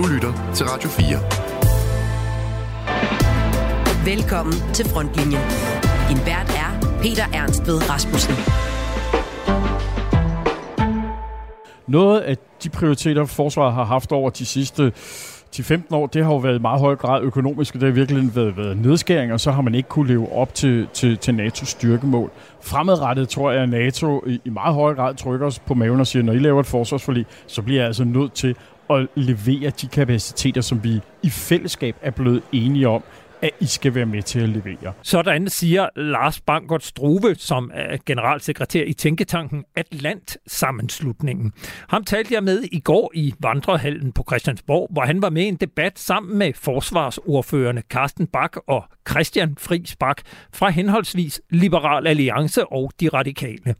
Du lytter til Radio 4. Velkommen til Frontlinjen. Din vært er Peter Ernst ved Rasmussen. Noget af de prioriteter, forsvaret har haft over de sidste 10-15 år, det har jo været i meget høj grad økonomisk, og det har virkelig været, været nedskæring, og så har man ikke kunne leve op til, til, til NATO's styrkemål. Fremadrettet tror jeg, at NATO i, i meget høj grad trykker os på maven og siger, når I laver et forsvarsforlig, så bliver jeg altså nødt til at levere de kapaciteter, som vi i fællesskab er blevet enige om, at I skal være med til at levere. Sådan siger Lars Bangert Struve, som er generalsekretær i Tænketanken Atlant Sammenslutningen. Ham talte jeg med i går i Vandrehallen på Christiansborg, hvor han var med i en debat sammen med forsvarsordførende Carsten Bak og Christian Friis Bak fra henholdsvis Liberal Alliance og De Radikale.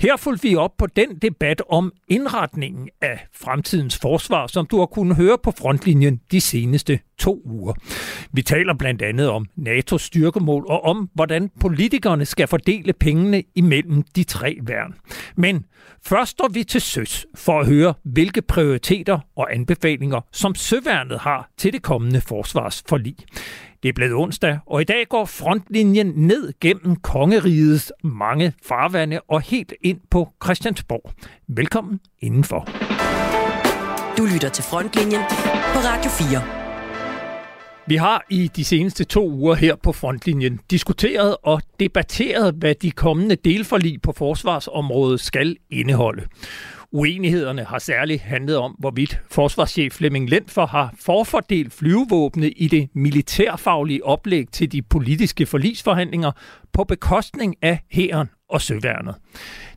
Her fulgte vi op på den debat om indretningen af fremtidens forsvar, som du har kunnet høre på frontlinjen de seneste to uger. Vi taler blandt andet om NATO's styrkemål og om, hvordan politikerne skal fordele pengene imellem de tre værn. Men først står vi til søs for at høre, hvilke prioriteter og anbefalinger, som søværnet har til det kommende forsvarsforlig. Det er blevet onsdag, og i dag går frontlinjen ned gennem kongerigets mange farvande og helt ind på Christiansborg. Velkommen indenfor. Du lytter til Frontlinjen på Radio 4. Vi har i de seneste to uger her på frontlinjen diskuteret og debatteret, hvad de kommende delforlig på forsvarsområdet skal indeholde. Uenighederne har særligt handlet om, hvorvidt forsvarschef Flemming Lentfer har forfordelt flyvevåbne i det militærfaglige oplæg til de politiske forlisforhandlinger på bekostning af hæren og søværnet.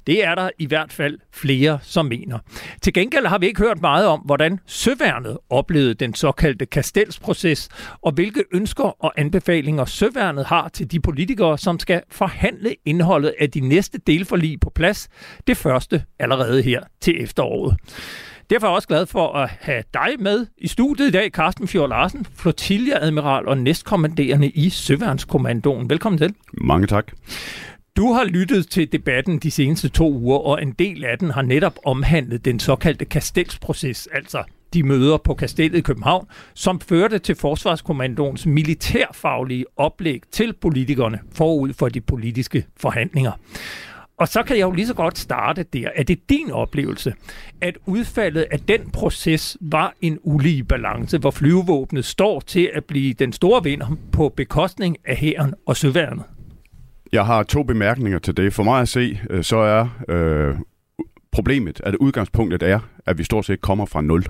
Det er der i hvert fald flere, som mener. Til gengæld har vi ikke hørt meget om, hvordan Søværnet oplevede den såkaldte Kastelsproces, og hvilke ønsker og anbefalinger Søværnet har til de politikere, som skal forhandle indholdet af de næste delforlig på plads, det første allerede her til efteråret. Derfor er jeg også glad for at have dig med i studiet i dag, Carsten Fjord Larsen, flotilleadmiral og næstkommanderende i Søværnskommandoen. Velkommen til. Mange tak. Du har lyttet til debatten de seneste to uger, og en del af den har netop omhandlet den såkaldte kastelsproces, altså de møder på Kastellet i København, som førte til Forsvarskommandoens militærfaglige oplæg til politikerne forud for de politiske forhandlinger. Og så kan jeg jo lige så godt starte der. Er det din oplevelse, at udfaldet af den proces var en ulige balance, hvor flyvevåbnet står til at blive den store vinder på bekostning af hæren og søværnet? Jeg har to bemærkninger til det. For mig at se, øh, så er øh, problemet, at udgangspunktet er, at vi stort set kommer fra nul.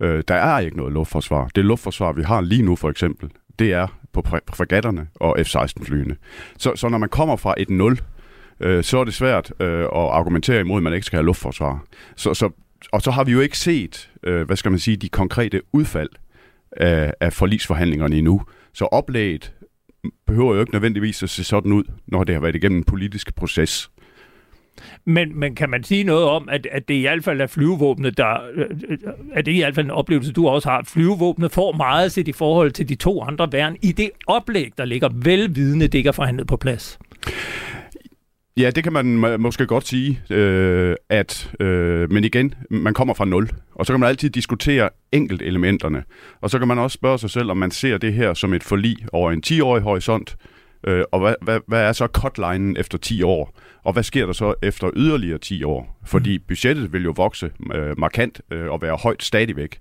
Øh, der er ikke noget luftforsvar. Det luftforsvar, vi har lige nu for eksempel, det er på fregatterne og F-16-flyene. Så, så når man kommer fra et nul, øh, så er det svært øh, at argumentere imod, at man ikke skal have luftforsvar. Så, så, og så har vi jo ikke set, øh, hvad skal man sige, de konkrete udfald af, af forlisforhandlingerne endnu. Så oplægget behøver jo ikke nødvendigvis at se sådan ud, når det har været igennem en politisk proces. Men, men kan man sige noget om, at, at det i hvert fald er flyvevåbnet, der, øh, er det i hvert fald en oplevelse, du også har, at flyvevåbnet får meget set i forhold til de to andre værn i det oplæg, der ligger velvidende, det ikke er forhandlet på plads? Ja, det kan man måske godt sige, øh, at, øh, men igen, man kommer fra nul, og så kan man altid diskutere enkelt elementerne, og så kan man også spørge sig selv, om man ser det her som et forlig over en 10-årig horisont, øh, og hvad, hvad, hvad er så cutlinen efter 10 år, og hvad sker der så efter yderligere 10 år? Fordi mm. budgettet vil jo vokse øh, markant øh, og være højt stadigvæk.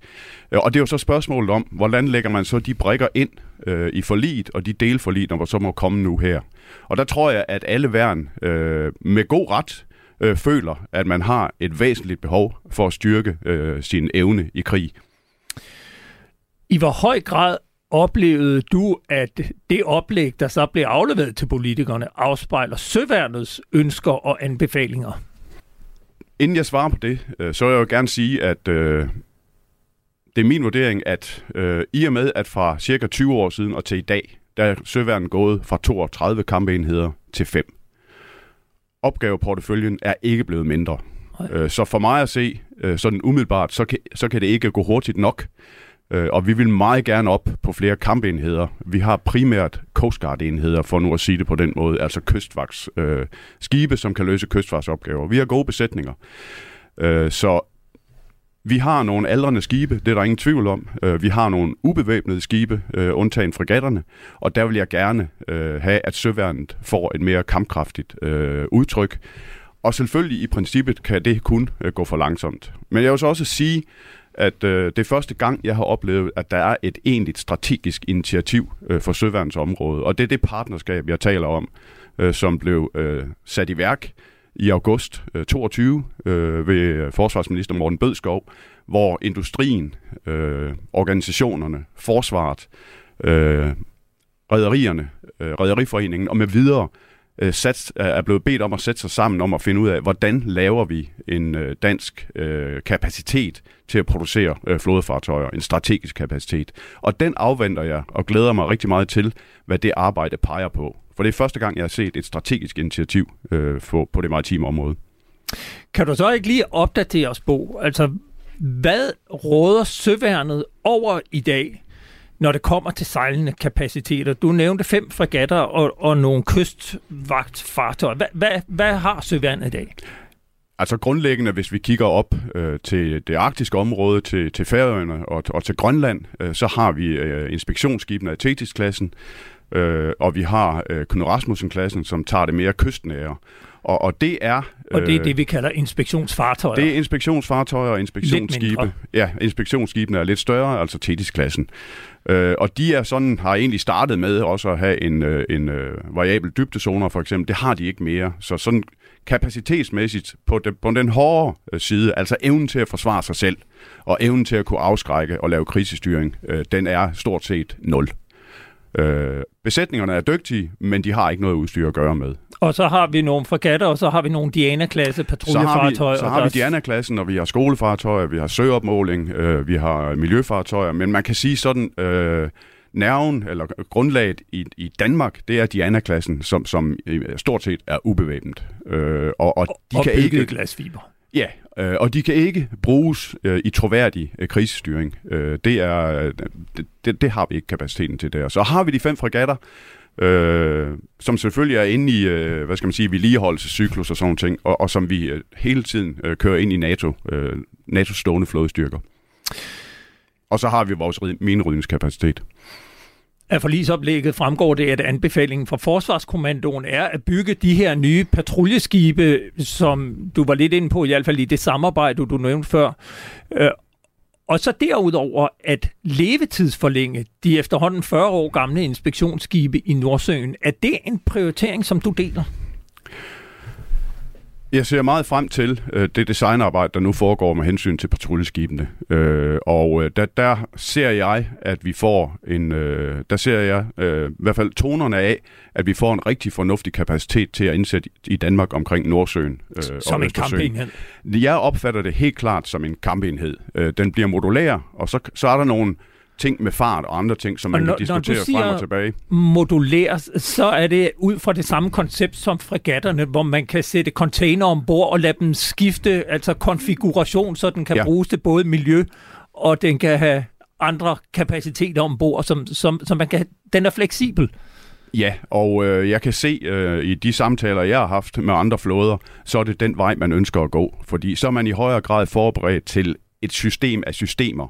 Øh, og det er jo så spørgsmålet om, hvordan lægger man så de brikker ind øh, i forliget, og de delforlig, når så må komme nu her. Og der tror jeg, at alle værn øh, med god ret øh, føler, at man har et væsentligt behov for at styrke øh, sin evne i krig. I hvor høj grad oplevede du, at det oplæg, der så blev afleveret til politikerne, afspejler søværnets ønsker og anbefalinger? Inden jeg svarer på det, øh, så vil jeg jo gerne sige, at øh, det er min vurdering, at øh, i og med, at fra cirka 20 år siden og til i dag, der er søværnet gået fra 32 kampenheder til 5. Opgaveporteføljen er ikke blevet mindre. Øh, så for mig at se, øh, sådan umiddelbart, så kan, så kan det ikke gå hurtigt nok. Øh, og vi vil meget gerne op på flere kampenheder. Vi har primært Coast Guard-enheder, for nu at sige det på den måde, altså kystvagts øh, skibe, som kan løse kystvagtsopgaver. Vi har gode besætninger. Øh, så vi har nogle aldrende skibe, det er der ingen tvivl om. Øh, vi har nogle ubevæbnede skibe, øh, undtagen fregatterne, og der vil jeg gerne øh, have, at søværnet får et mere kampkraftigt øh, udtryk. Og selvfølgelig i princippet kan det kun øh, gå for langsomt. Men jeg vil så også sige, at øh, det er første gang, jeg har oplevet, at der er et egentligt strategisk initiativ øh, for søværnsområdet. Og det er det partnerskab, jeg taler om, øh, som blev øh, sat i værk i august øh, 22 øh, ved forsvarsminister Morten Bødskov, hvor industrien, øh, organisationerne, forsvaret, øh, rædderierne, øh, rædderiforeningen og med videre øh, Øh, sat, øh, er blevet bedt om at sætte sig sammen om at finde ud af, hvordan laver vi en øh, dansk øh, kapacitet til at producere øh, flådefartøjer, en strategisk kapacitet. Og den afventer jeg og glæder mig rigtig meget til, hvad det arbejde peger på. For det er første gang, jeg har set et strategisk initiativ øh, for, på det maritime område. Kan du så ikke lige opdatere os, Bo? Altså, hvad råder søværnet over i dag, når det kommer til sejlende kapaciteter? Du nævnte fem fregatter og, og nogle kystvagtfartøjer. Hvad, hvad, hvad har søværnet i dag? Altså grundlæggende, hvis vi kigger op øh, til det arktiske område, til, til Færøerne og, og til Grønland, øh, så har vi øh, inspektionsskibene af Thetis-klassen, øh, og vi har øh, Knud Rasmussen-klassen, som tager det mere kystnære. Og, og det er... Og det er øh, det, vi kalder inspektionsfartøjer. Det er inspektionsfartøjer og inspektionsskibe. Ja, inspektionsskibene er lidt større, altså Thetis-klassen. Øh, og de er sådan, har egentlig startet med også at have en, øh, en øh, variabel dybdezoner for eksempel. Det har de ikke mere. Så sådan kapacitetsmæssigt på, det, på den hårde øh, side, altså evnen til at forsvare sig selv, og evnen til at kunne afskrække og lave krisestyring, øh, den er stort set nul. Øh, besætningerne er dygtige, men de har ikke noget udstyr at gøre med. Og så har vi nogle fregatter, og så har vi nogle Diana-klasse patruljefartøjer. Så har vi, så har vi Diana-klassen, og vi har skolefartøjer, vi har søopmåling, øh, vi har miljøfartøjer, men man kan sige sådan, øh, nerven eller grundlaget i, i Danmark, det er Diana-klassen, som, som stort set er ubevæbnet. Øh, og, og, de og kan ikke glasfiber. Ja, øh, og de kan ikke bruges øh, i troværdig øh, krisestyring. Øh, det, er, øh, det, det, det har vi ikke kapaciteten til der. Så har vi de fem fregatter, øh, som selvfølgelig er inde i, øh, hvad skal man sige, vedligeholdelsescyklus og sådan ting, og, og som vi øh, hele tiden øh, kører ind i NATO, øh, NATO's stående flådestyrker. Og så har vi vores minerydningskapacitet. Af forlisoplægget fremgår det, at anbefalingen fra Forsvarskommandoen er at bygge de her nye patruljeskibe, som du var lidt inde på, i hvert fald i det samarbejde, du nævnte før. Øh, og så derudover at levetidsforlænge de efterhånden 40 år gamle inspektionsskibe i Nordsøen. Er det en prioritering, som du deler? Jeg ser meget frem til øh, det designarbejde, der nu foregår med hensyn til patruljeskibene. Øh, og øh, der, der ser jeg, at vi får en... Øh, der ser jeg øh, i hvert fald tonerne af, at vi får en rigtig fornuftig kapacitet til at indsætte i Danmark omkring Nordsøen. Øh, som en kampenhed? Jeg opfatter det helt klart som en kampenhed. Øh, den bliver modulær, og så, så er der nogle ting med fart og andre ting, som man når, kan diskutere frem og tilbage. modulær, så er det ud fra det samme koncept som fregatterne, hvor man kan sætte container ombord og lade dem skifte, altså konfiguration, så den kan ja. bruges til både miljø, og den kan have andre kapaciteter ombord, som, som, som man kan, den er fleksibel. Ja, og øh, jeg kan se øh, i de samtaler, jeg har haft med andre flåder, så er det den vej, man ønsker at gå. Fordi så er man i højere grad forberedt til et system af systemer.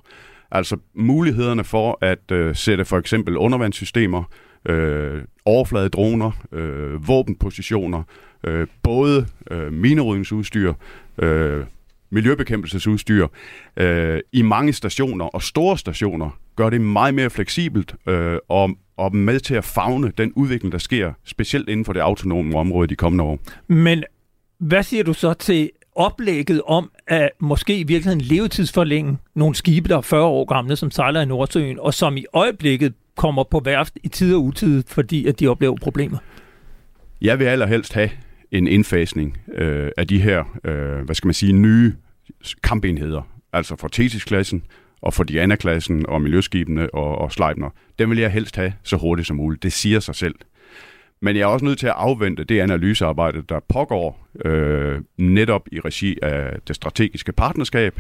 Altså mulighederne for at øh, sætte for eksempel undervandssystemer, øh, overfladedroner, øh, våbenpositioner, øh, både øh, minerydningsudstyr, øh, miljøbekæmpelsesudstyr øh, i mange stationer og store stationer gør det meget mere fleksibelt øh, og, og med til at fagne den udvikling, der sker, specielt inden for det autonome område de kommende år. Men hvad siger du så til oplægget om at måske i virkeligheden levetidsforlænge nogle skibe, der er 40 år gamle, som sejler i Nordsøen, og som i øjeblikket kommer på værft i tid og utid, fordi at de oplever problemer? Jeg vil allerhelst have en indfasning øh, af de her, øh, hvad skal man sige, nye kampenheder, altså for Thetis-klassen og for Diana-klassen og miljøskibene og, og Sleipner. Den vil jeg helst have så hurtigt som muligt. Det siger sig selv. Men jeg er også nødt til at afvente det analysearbejde, der pågår øh, netop i regi af det strategiske partnerskab.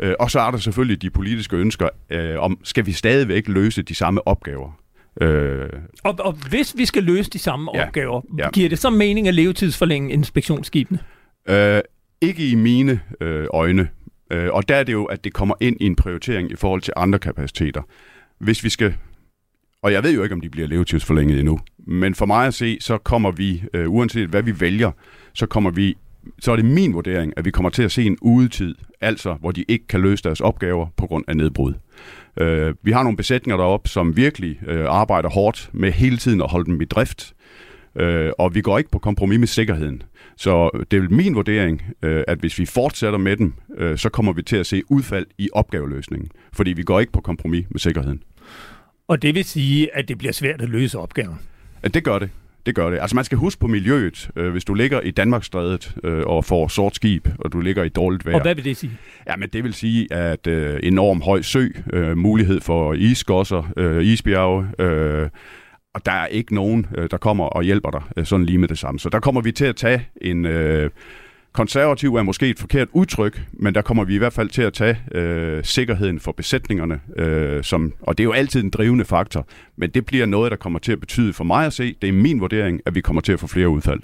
Øh, og så er der selvfølgelig de politiske ønsker øh, om, skal vi stadigvæk løse de samme opgaver? Øh, og, og hvis vi skal løse de samme ja, opgaver, ja. giver det så mening at levetidsforlænge inspektionsskibene? Øh, ikke i mine øh, øjne. Øh, og der er det jo, at det kommer ind i en prioritering i forhold til andre kapaciteter. Hvis vi skal og jeg ved jo ikke, om de bliver levetidsforlænget endnu. Men for mig at se, så kommer vi, øh, uanset hvad vi vælger, så kommer vi så er det min vurdering, at vi kommer til at se en udetid, altså hvor de ikke kan løse deres opgaver på grund af nedbrud. Øh, vi har nogle besætninger deroppe, som virkelig øh, arbejder hårdt med hele tiden at holde dem i drift, øh, og vi går ikke på kompromis med sikkerheden. Så det er min vurdering, øh, at hvis vi fortsætter med dem, øh, så kommer vi til at se udfald i opgaveløsningen, fordi vi går ikke på kompromis med sikkerheden. Og det vil sige, at det bliver svært at løse opgaven? Det gør det. Det gør det. Altså man skal huske på miljøet. Øh, hvis du ligger i Danmarksstrædet øh, og får sort skib, og du ligger i dårligt vejr. Og hvad vil det sige? Jamen det vil sige, at øh, enorm høj sø, øh, mulighed for isgosser, øh, isbjerge, øh, og der er ikke nogen, der kommer og hjælper dig sådan lige med det samme. Så der kommer vi til at tage en... Øh, Konservativ er måske et forkert udtryk, men der kommer vi i hvert fald til at tage øh, sikkerheden for besætningerne, øh, som, og det er jo altid en drivende faktor, men det bliver noget, der kommer til at betyde for mig at se, det er min vurdering, at vi kommer til at få flere udfald.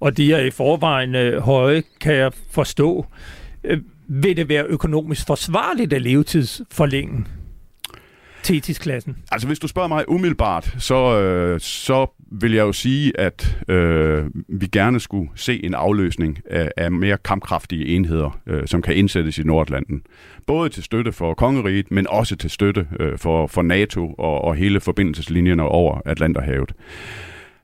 Og de er i forvejen øh, høje, kan jeg forstå. Øh, vil det være økonomisk forsvarligt at levetidsforlænge? Tetis-klassen? Altså, hvis du spørger mig umiddelbart, så, øh, så vil jeg jo sige, at øh, vi gerne skulle se en afløsning af, af mere kampkraftige enheder, øh, som kan indsættes i Nordatlanten. Både til støtte for kongeriget, men også til støtte øh, for, for NATO og, og hele forbindelseslinjerne over Atlanterhavet.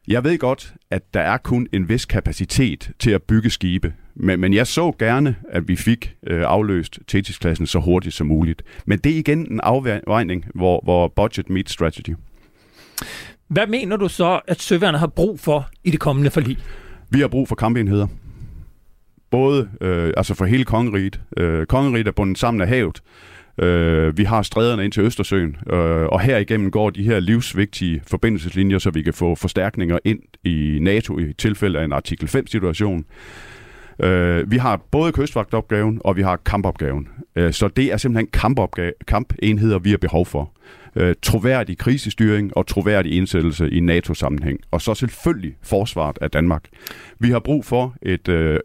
Jeg ved godt, at der er kun en vis kapacitet til at bygge skibe, men, men jeg så gerne, at vi fik øh, afløst Thetis-klassen så hurtigt som muligt. Men det er igen en afvejning, hvor, hvor budget meets strategy. Hvad mener du så, at søværnet har brug for i det kommende forlig? Vi har brug for kampenheder. Både øh, altså for hele kongeriget. Øh, kongeriget er bundet sammen af havet. Øh, vi har stræderne ind til Østersøen, øh, og herigennem går de her livsvigtige forbindelseslinjer, så vi kan få forstærkninger ind i NATO i tilfælde af en artikel 5-situation. Øh, vi har både kystvagtopgaven, og vi har kampopgaven. Øh, så det er simpelthen kampopgave, kampenheder, vi har behov for. Øh, troværdig krisestyring og troværdig indsættelse i NATO-sammenhæng. Og så selvfølgelig forsvaret af Danmark. Vi har brug for et, øh,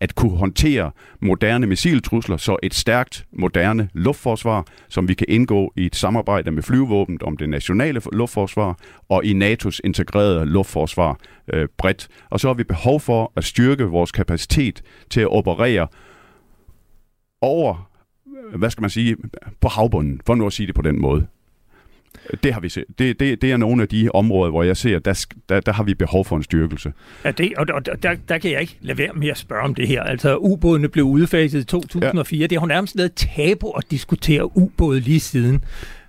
at kunne håndtere moderne missiltrusler, så et stærkt, moderne luftforsvar, som vi kan indgå i et samarbejde med flyvåbnet om det nationale luftforsvar og i NATO's integrerede luftforsvar øh, bredt. Og så har vi behov for at styrke vores kapacitet til at operere over, hvad skal man sige, på havbunden, for nu at sige det på den måde. Det har vi set. Det, det, det er nogle af de områder, hvor jeg ser, at der, der, der har vi behov for en styrkelse. Ja, det, og, og der, der kan jeg ikke lade være med at spørge om det her. Altså, ubådene blev udfaset i 2004. Ja. Det har nærmest været tabu at diskutere ubåde lige siden.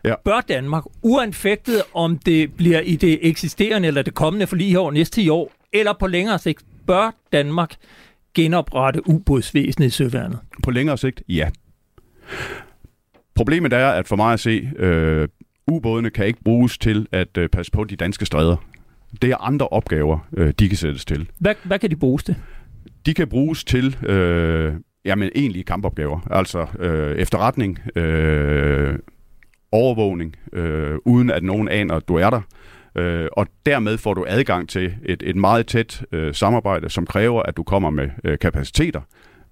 Ja. Bør Danmark, uanfægtet om det bliver i det eksisterende eller det kommende for lige år, næste 10 år, eller på længere sigt, bør Danmark genoprette ubådsvæsenet i søværnet? På længere sigt, ja. Problemet er, at for mig at se, øh, ubådene kan ikke bruges til at øh, passe på de danske stræder. Det er andre opgaver, øh, de kan sættes til. Hvad, hvad kan de bruges til? De kan bruges til øh, jamen, egentlige kampopgaver. Altså øh, efterretning, øh, overvågning, øh, uden at nogen aner, at du er der. Øh, og dermed får du adgang til et, et meget tæt øh, samarbejde, som kræver, at du kommer med øh, kapaciteter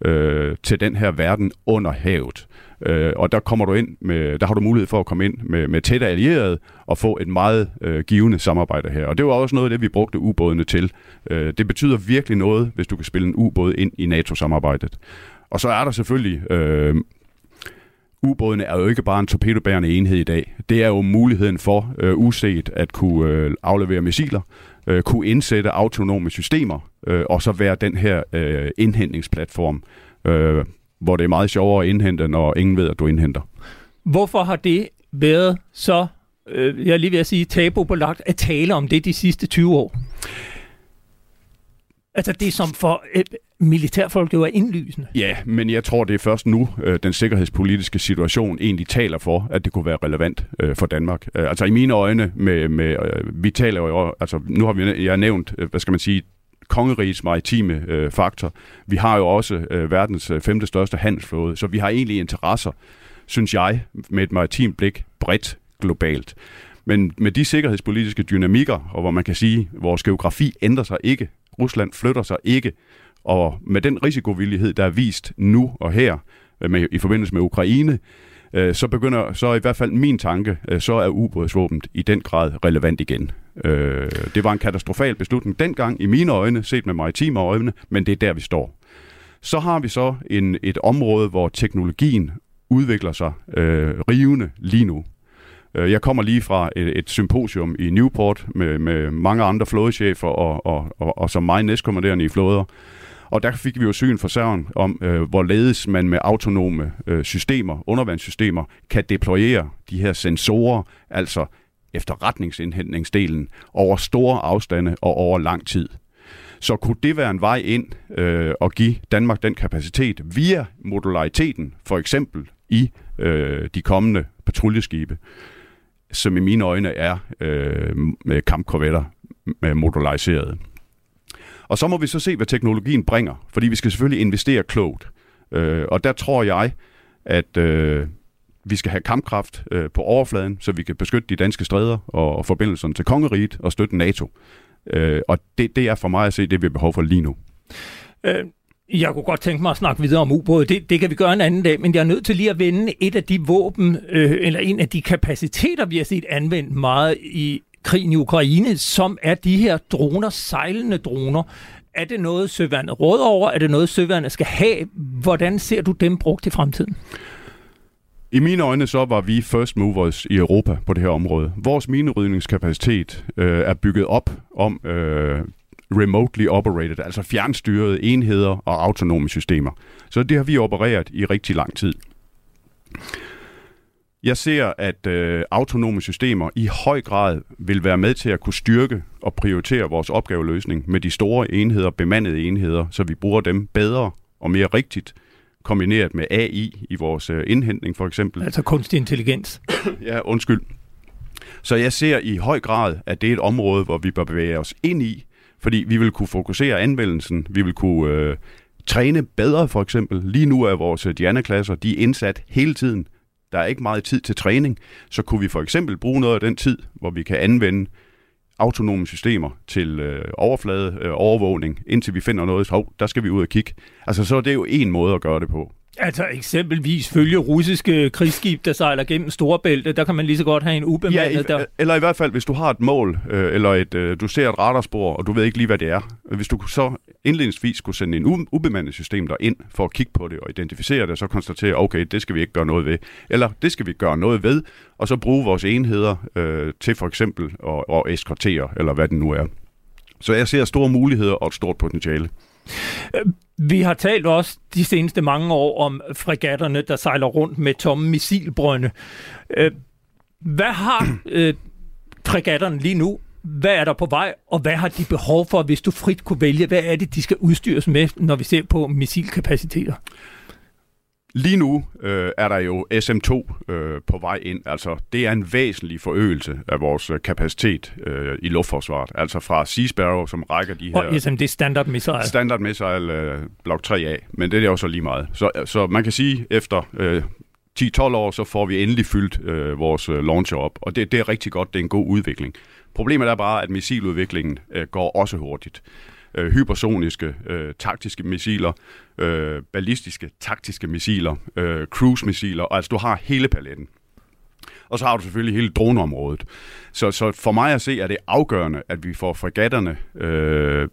øh, til den her verden under havet. Øh, og der kommer du ind med, der har du mulighed for at komme ind med, med tætte allierede og få et meget øh, givende samarbejde her. Og det var også noget af det, vi brugte ubådene til. Øh, det betyder virkelig noget, hvis du kan spille en ubåd ind i NATO-samarbejdet. Og så er der selvfølgelig... Øh, Ubådene er jo ikke bare en torpedobærende enhed i dag. Det er jo muligheden for øh, uset at kunne øh, aflevere missiler, øh, kunne indsætte autonome systemer, øh, og så være den her øh, indhentningsplatform, øh, hvor det er meget sjovere at indhente, når ingen ved, at du indhenter. Hvorfor har det været så, øh, jeg er lige ved at sige, tabubelagt at tale om det de sidste 20 år? Altså det som for øh, militærfolk jo er indlysende. Ja, men jeg tror, det er først nu, øh, den sikkerhedspolitiske situation egentlig taler for, at det kunne være relevant øh, for Danmark. Øh, altså i mine øjne, med, med, øh, vi taler jo, altså nu har vi, jeg nævnt, øh, hvad skal man sige, kongerigets maritime øh, faktor. Vi har jo også øh, verdens øh, femte største handelsflåde, så vi har egentlig interesser, synes jeg, med et maritimt blik bredt globalt. Men med de sikkerhedspolitiske dynamikker, og hvor man kan sige, at vores geografi ændrer sig ikke, Rusland flytter sig ikke, Og med den risikovillighed, der er vist nu og her øh, med, i forbindelse med Ukraine, øh, så begynder, så i hvert fald min tanke, øh, så er ubådsvåbent i den grad relevant igen. Øh, det var en katastrofal beslutning dengang, i mine øjne, set med maritime øjne, men det er der, vi står. Så har vi så en, et område, hvor teknologien udvikler sig øh, rivende lige nu. Øh, jeg kommer lige fra et, et symposium i Newport med, med mange andre flådechefer og, og, og, og som mig næstkommanderende i flåder. Og der fik vi jo syn for søren om, øh, hvorledes man med autonome øh, systemer, undervandssystemer, kan deployere de her sensorer, altså efterretningsindhentningsdelen, over store afstande og over lang tid. Så kunne det være en vej ind øh, og give Danmark den kapacitet via modulariteten, for eksempel i øh, de kommende patruljeskibe, som i mine øjne er øh, med kampkorvetter med modulariseret. Og så må vi så se, hvad teknologien bringer, fordi vi skal selvfølgelig investere klogt. Øh, og der tror jeg, at øh, vi skal have kampkraft øh, på overfladen, så vi kan beskytte de danske stræder og, og forbindelserne til kongeriget og støtte NATO. Øh, og det, det er for mig at se det, vi har behov for lige nu. Øh, jeg kunne godt tænke mig at snakke videre om ubåde. Det, det kan vi gøre en anden dag, men jeg er nødt til lige at vende et af de våben, øh, eller en af de kapaciteter, vi har set anvendt meget i krigen i Ukraine, som er de her droner, sejlende droner. Er det noget, søværnet råder over? Er det noget, søværnet skal have? Hvordan ser du dem brugt i fremtiden? I mine øjne så var vi first movers i Europa på det her område. Vores minerydningskapacitet øh, er bygget op om øh, remotely operated, altså fjernstyrede enheder og autonome systemer. Så det har vi opereret i rigtig lang tid. Jeg ser, at øh, autonome systemer i høj grad vil være med til at kunne styrke og prioritere vores opgaveløsning med de store enheder, bemandede enheder, så vi bruger dem bedre og mere rigtigt, kombineret med AI i vores øh, indhentning for eksempel. Altså kunstig intelligens. ja, undskyld. Så jeg ser i høj grad, at det er et område, hvor vi bør bevæge os ind i, fordi vi vil kunne fokusere anvendelsen, vi vil kunne øh, træne bedre for eksempel. Lige nu er vores øh, Diana-klasser, de er indsat hele tiden. Der er ikke meget tid til træning, så kunne vi for eksempel bruge noget af den tid, hvor vi kan anvende autonome systemer til øh, overflade øh, overvågning, indtil vi finder noget, hov, der skal vi ud og kigge. Altså, så er det jo en måde at gøre det på. Altså eksempelvis følge russiske krigsskib, der sejler gennem Storebælte, der kan man lige så godt have en ubemandet ja, i, der. Eller i hvert fald, hvis du har et mål, øh, eller et, øh, du ser et radarspor, og du ved ikke lige, hvad det er. Hvis du så indledningsvis skulle sende en u- ubemandet system der ind for at kigge på det og identificere det, og så konstatere, okay, det skal vi ikke gøre noget ved. Eller det skal vi gøre noget ved, og så bruge vores enheder øh, til for eksempel at, at eskortere, eller hvad det nu er. Så jeg ser store muligheder og et stort potentiale. Vi har talt også de seneste mange år om fregatterne, der sejler rundt med tomme missilbrønde. Øh, hvad har øh, fregatterne lige nu? Hvad er der på vej, og hvad har de behov for, hvis du frit kunne vælge? Hvad er det, de skal udstyres med, når vi ser på missilkapaciteter? Lige nu øh, er der jo SM2 øh, på vej ind. Altså, det er en væsentlig forøgelse af vores øh, kapacitet øh, i luftforsvaret. Altså fra Sea Sparrow, som rækker de her... Og SM, det er standard missile. Standard missile øh, blok 3A, men det er jo så lige meget. Så, så man kan sige, efter øh, 10-12 år, så får vi endelig fyldt øh, vores øh, launcher op. Og det, det er rigtig godt, det er en god udvikling. Problemet er bare, at missiludviklingen øh, går også hurtigt øh, hypersoniske øh, taktiske missiler, øh, ballistiske taktiske missiler, øh, cruise-missiler, og altså du har hele paletten. Og så har du selvfølgelig hele droneområdet. Så, så for mig at se, er det afgørende, at vi får fregatterne øh,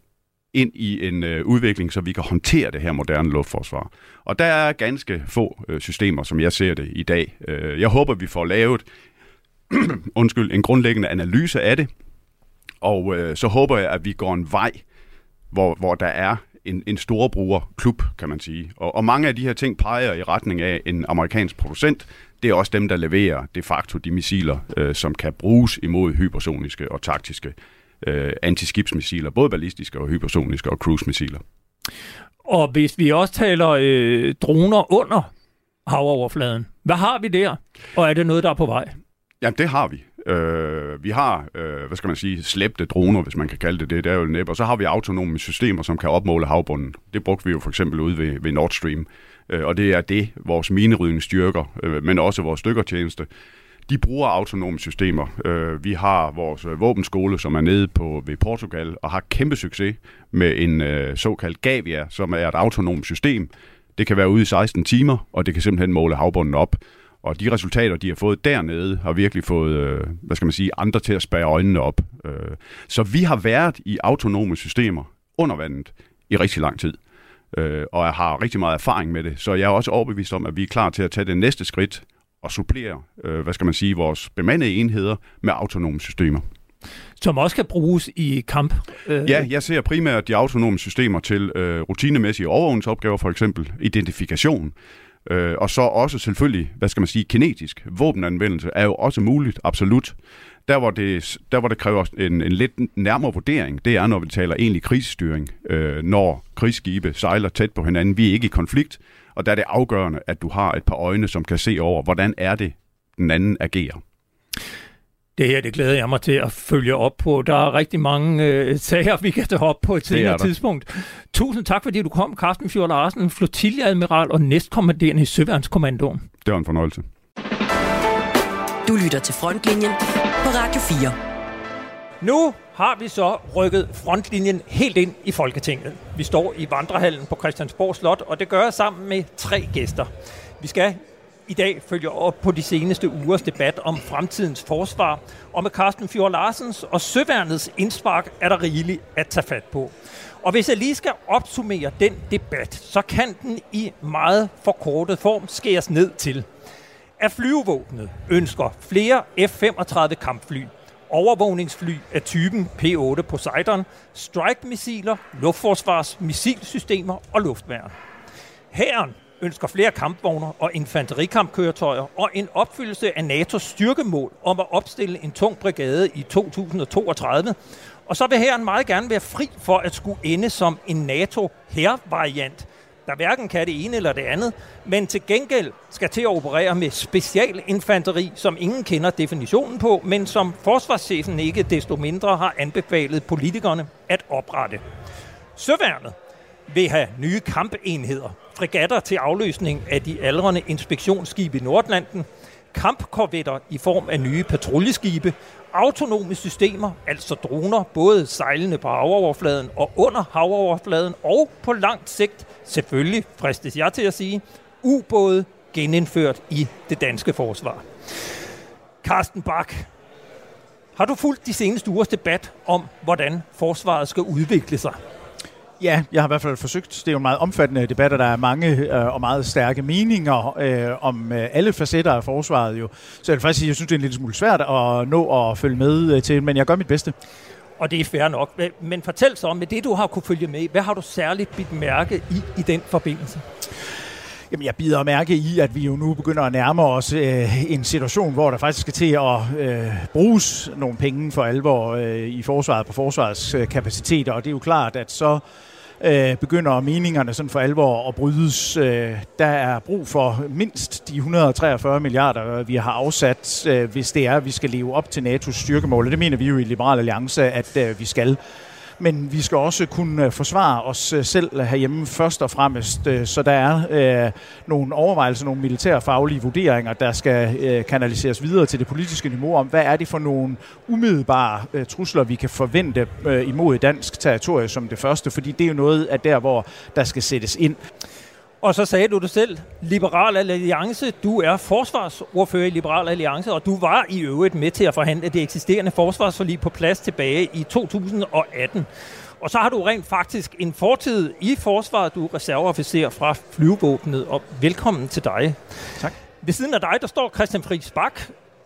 ind i en øh, udvikling, så vi kan håndtere det her moderne luftforsvar. Og der er ganske få øh, systemer, som jeg ser det i dag. Øh, jeg håber, vi får lavet undskyld, en grundlæggende analyse af det, og øh, så håber jeg, at vi går en vej, hvor, hvor der er en, en storebrugerklub, kan man sige. Og, og mange af de her ting peger i retning af en amerikansk producent. Det er også dem, der leverer de facto de missiler, øh, som kan bruges imod hypersoniske og taktiske øh, antiskibsmissiler, både ballistiske og hypersoniske og cruise-missiler. Og hvis vi også taler øh, droner under havoverfladen, hvad har vi der? Og er det noget, der er på vej? Jamen, det har vi. Øh, vi har, øh, hvad skal man sige, slæbte droner, hvis man kan kalde det det, det er jo næb, Og så har vi autonome systemer, som kan opmåle havbunden. Det brugte vi jo for eksempel ude ved, ved Nord Stream. Øh, og det er det, vores minerydning styrker, øh, men også vores dykkertjeneste, de bruger autonome systemer. Øh, vi har vores øh, våbenskole, som er nede på ved Portugal, og har kæmpe succes med en øh, såkaldt Gavia, som er et autonomt system. Det kan være ude i 16 timer, og det kan simpelthen måle havbunden op. Og de resultater, de har fået dernede, har virkelig fået, øh, hvad skal man sige, andre til at spære øjnene op. Øh, så vi har været i autonome systemer under vandet i rigtig lang tid, øh, og jeg har rigtig meget erfaring med det. Så jeg er også overbevist om, at vi er klar til at tage det næste skridt og supplere, øh, hvad skal man sige, vores bemandede enheder med autonome systemer. Som også kan bruges i kamp? Øh... Ja, jeg ser primært de autonome systemer til øh, rutinemæssige overvågningsopgaver, for eksempel identifikation, Øh, og så også selvfølgelig, hvad skal man sige, kinetisk våbenanvendelse er jo også muligt, absolut. Der hvor det, der, hvor det kræver en, en lidt nærmere vurdering, det er, når vi taler egentlig krigsstyring, øh, når krigsskibe sejler tæt på hinanden. Vi er ikke i konflikt, og der er det afgørende, at du har et par øjne, som kan se over, hvordan er det, den anden agerer. Det her, det glæder jeg mig til at følge op på. Der er rigtig mange øh, sager, vi kan tage op på et senere tidspunkt. Tusind tak, fordi du kom, Carsten Fjord Larsen, flotiljeadmiral og næstkommanderende i Søværnskommandoen. Det var en fornøjelse. Du lytter til Frontlinjen på Radio 4. Nu har vi så rykket frontlinjen helt ind i Folketinget. Vi står i vandrehallen på Christiansborg Slot, og det gør jeg sammen med tre gæster. Vi skal i dag følger op på de seneste ugers debat om fremtidens forsvar, og med Carsten Fjord Larsens og Søværnets indspark er der rigeligt at tage fat på. Og hvis jeg lige skal opsummere den debat, så kan den i meget forkortet form skæres ned til, at flyvevåbnet ønsker flere F-35 kampfly, overvågningsfly af typen P-8 Poseidon, strike-missiler, luftforsvars missilsystemer og luftværn. Hæren ønsker flere kampvogne og infanterikampkøretøjer og en opfyldelse af NATO's styrkemål om at opstille en tung brigade i 2032. Og så vil hæren meget gerne være fri for at skulle ende som en NATO-hervariant, der hverken kan det ene eller det andet, men til gengæld skal til at operere med specialinfanteri, som ingen kender definitionen på, men som forsvarschefen ikke desto mindre har anbefalet politikerne at oprette. Søværnet vil have nye kampenheder, fregatter til afløsning af de aldrende inspektionsskibe i Nordlanden, kampkorvetter i form af nye patruljeskibe, autonome systemer, altså droner, både sejlende på havoverfladen og under havoverfladen, og på langt sigt, selvfølgelig fristes jeg til at sige, ubåde genindført i det danske forsvar. Carsten Bak, har du fulgt de seneste ugers debat om, hvordan forsvaret skal udvikle sig? Ja, jeg har i hvert fald forsøgt. Det er jo en meget omfattende debat, og der er mange øh, og meget stærke meninger øh, om øh, alle facetter af forsvaret. Jo. Så jeg vil faktisk sige, jeg synes, det er en lille smule svært at nå at følge med øh, til, men jeg gør mit bedste. Og det er fair nok. Men fortæl så om, med det du har kunne følge med, hvad har du særligt bidt mærke i i den forbindelse? Jamen, jeg bider mærke i, at vi jo nu begynder at nærme os øh, en situation, hvor der faktisk skal til at øh, bruges nogle penge for alvor øh, i forsvaret på forsvarets øh, kapaciteter. Og det er jo klart, at så øh, begynder meningerne sådan for alvor at brydes. Øh, der er brug for mindst de 143 milliarder, vi har afsat, øh, hvis det er, at vi skal leve op til NATO's styrkemål. Og det mener vi jo i Liberal Alliance, at øh, vi skal men vi skal også kunne øh, forsvare os øh, selv herhjemme først og fremmest. Øh, så der er øh, nogle overvejelser, nogle militærfaglige vurderinger, der skal øh, kanaliseres videre til det politiske niveau om, hvad er det for nogle umiddelbare øh, trusler, vi kan forvente øh, imod dansk territorie som det første, fordi det er jo noget af der, hvor der skal sættes ind. Og så sagde du det selv, Liberal Alliance, du er forsvarsordfører i Liberal Alliance, og du var i øvrigt med til at forhandle det eksisterende forsvarsforlig på plads tilbage i 2018. Og så har du rent faktisk en fortid i forsvaret. Du er reserveofficer fra flyvevåbnet, og velkommen til dig. Tak. Ved siden af dig, der står Christian Friis Bak.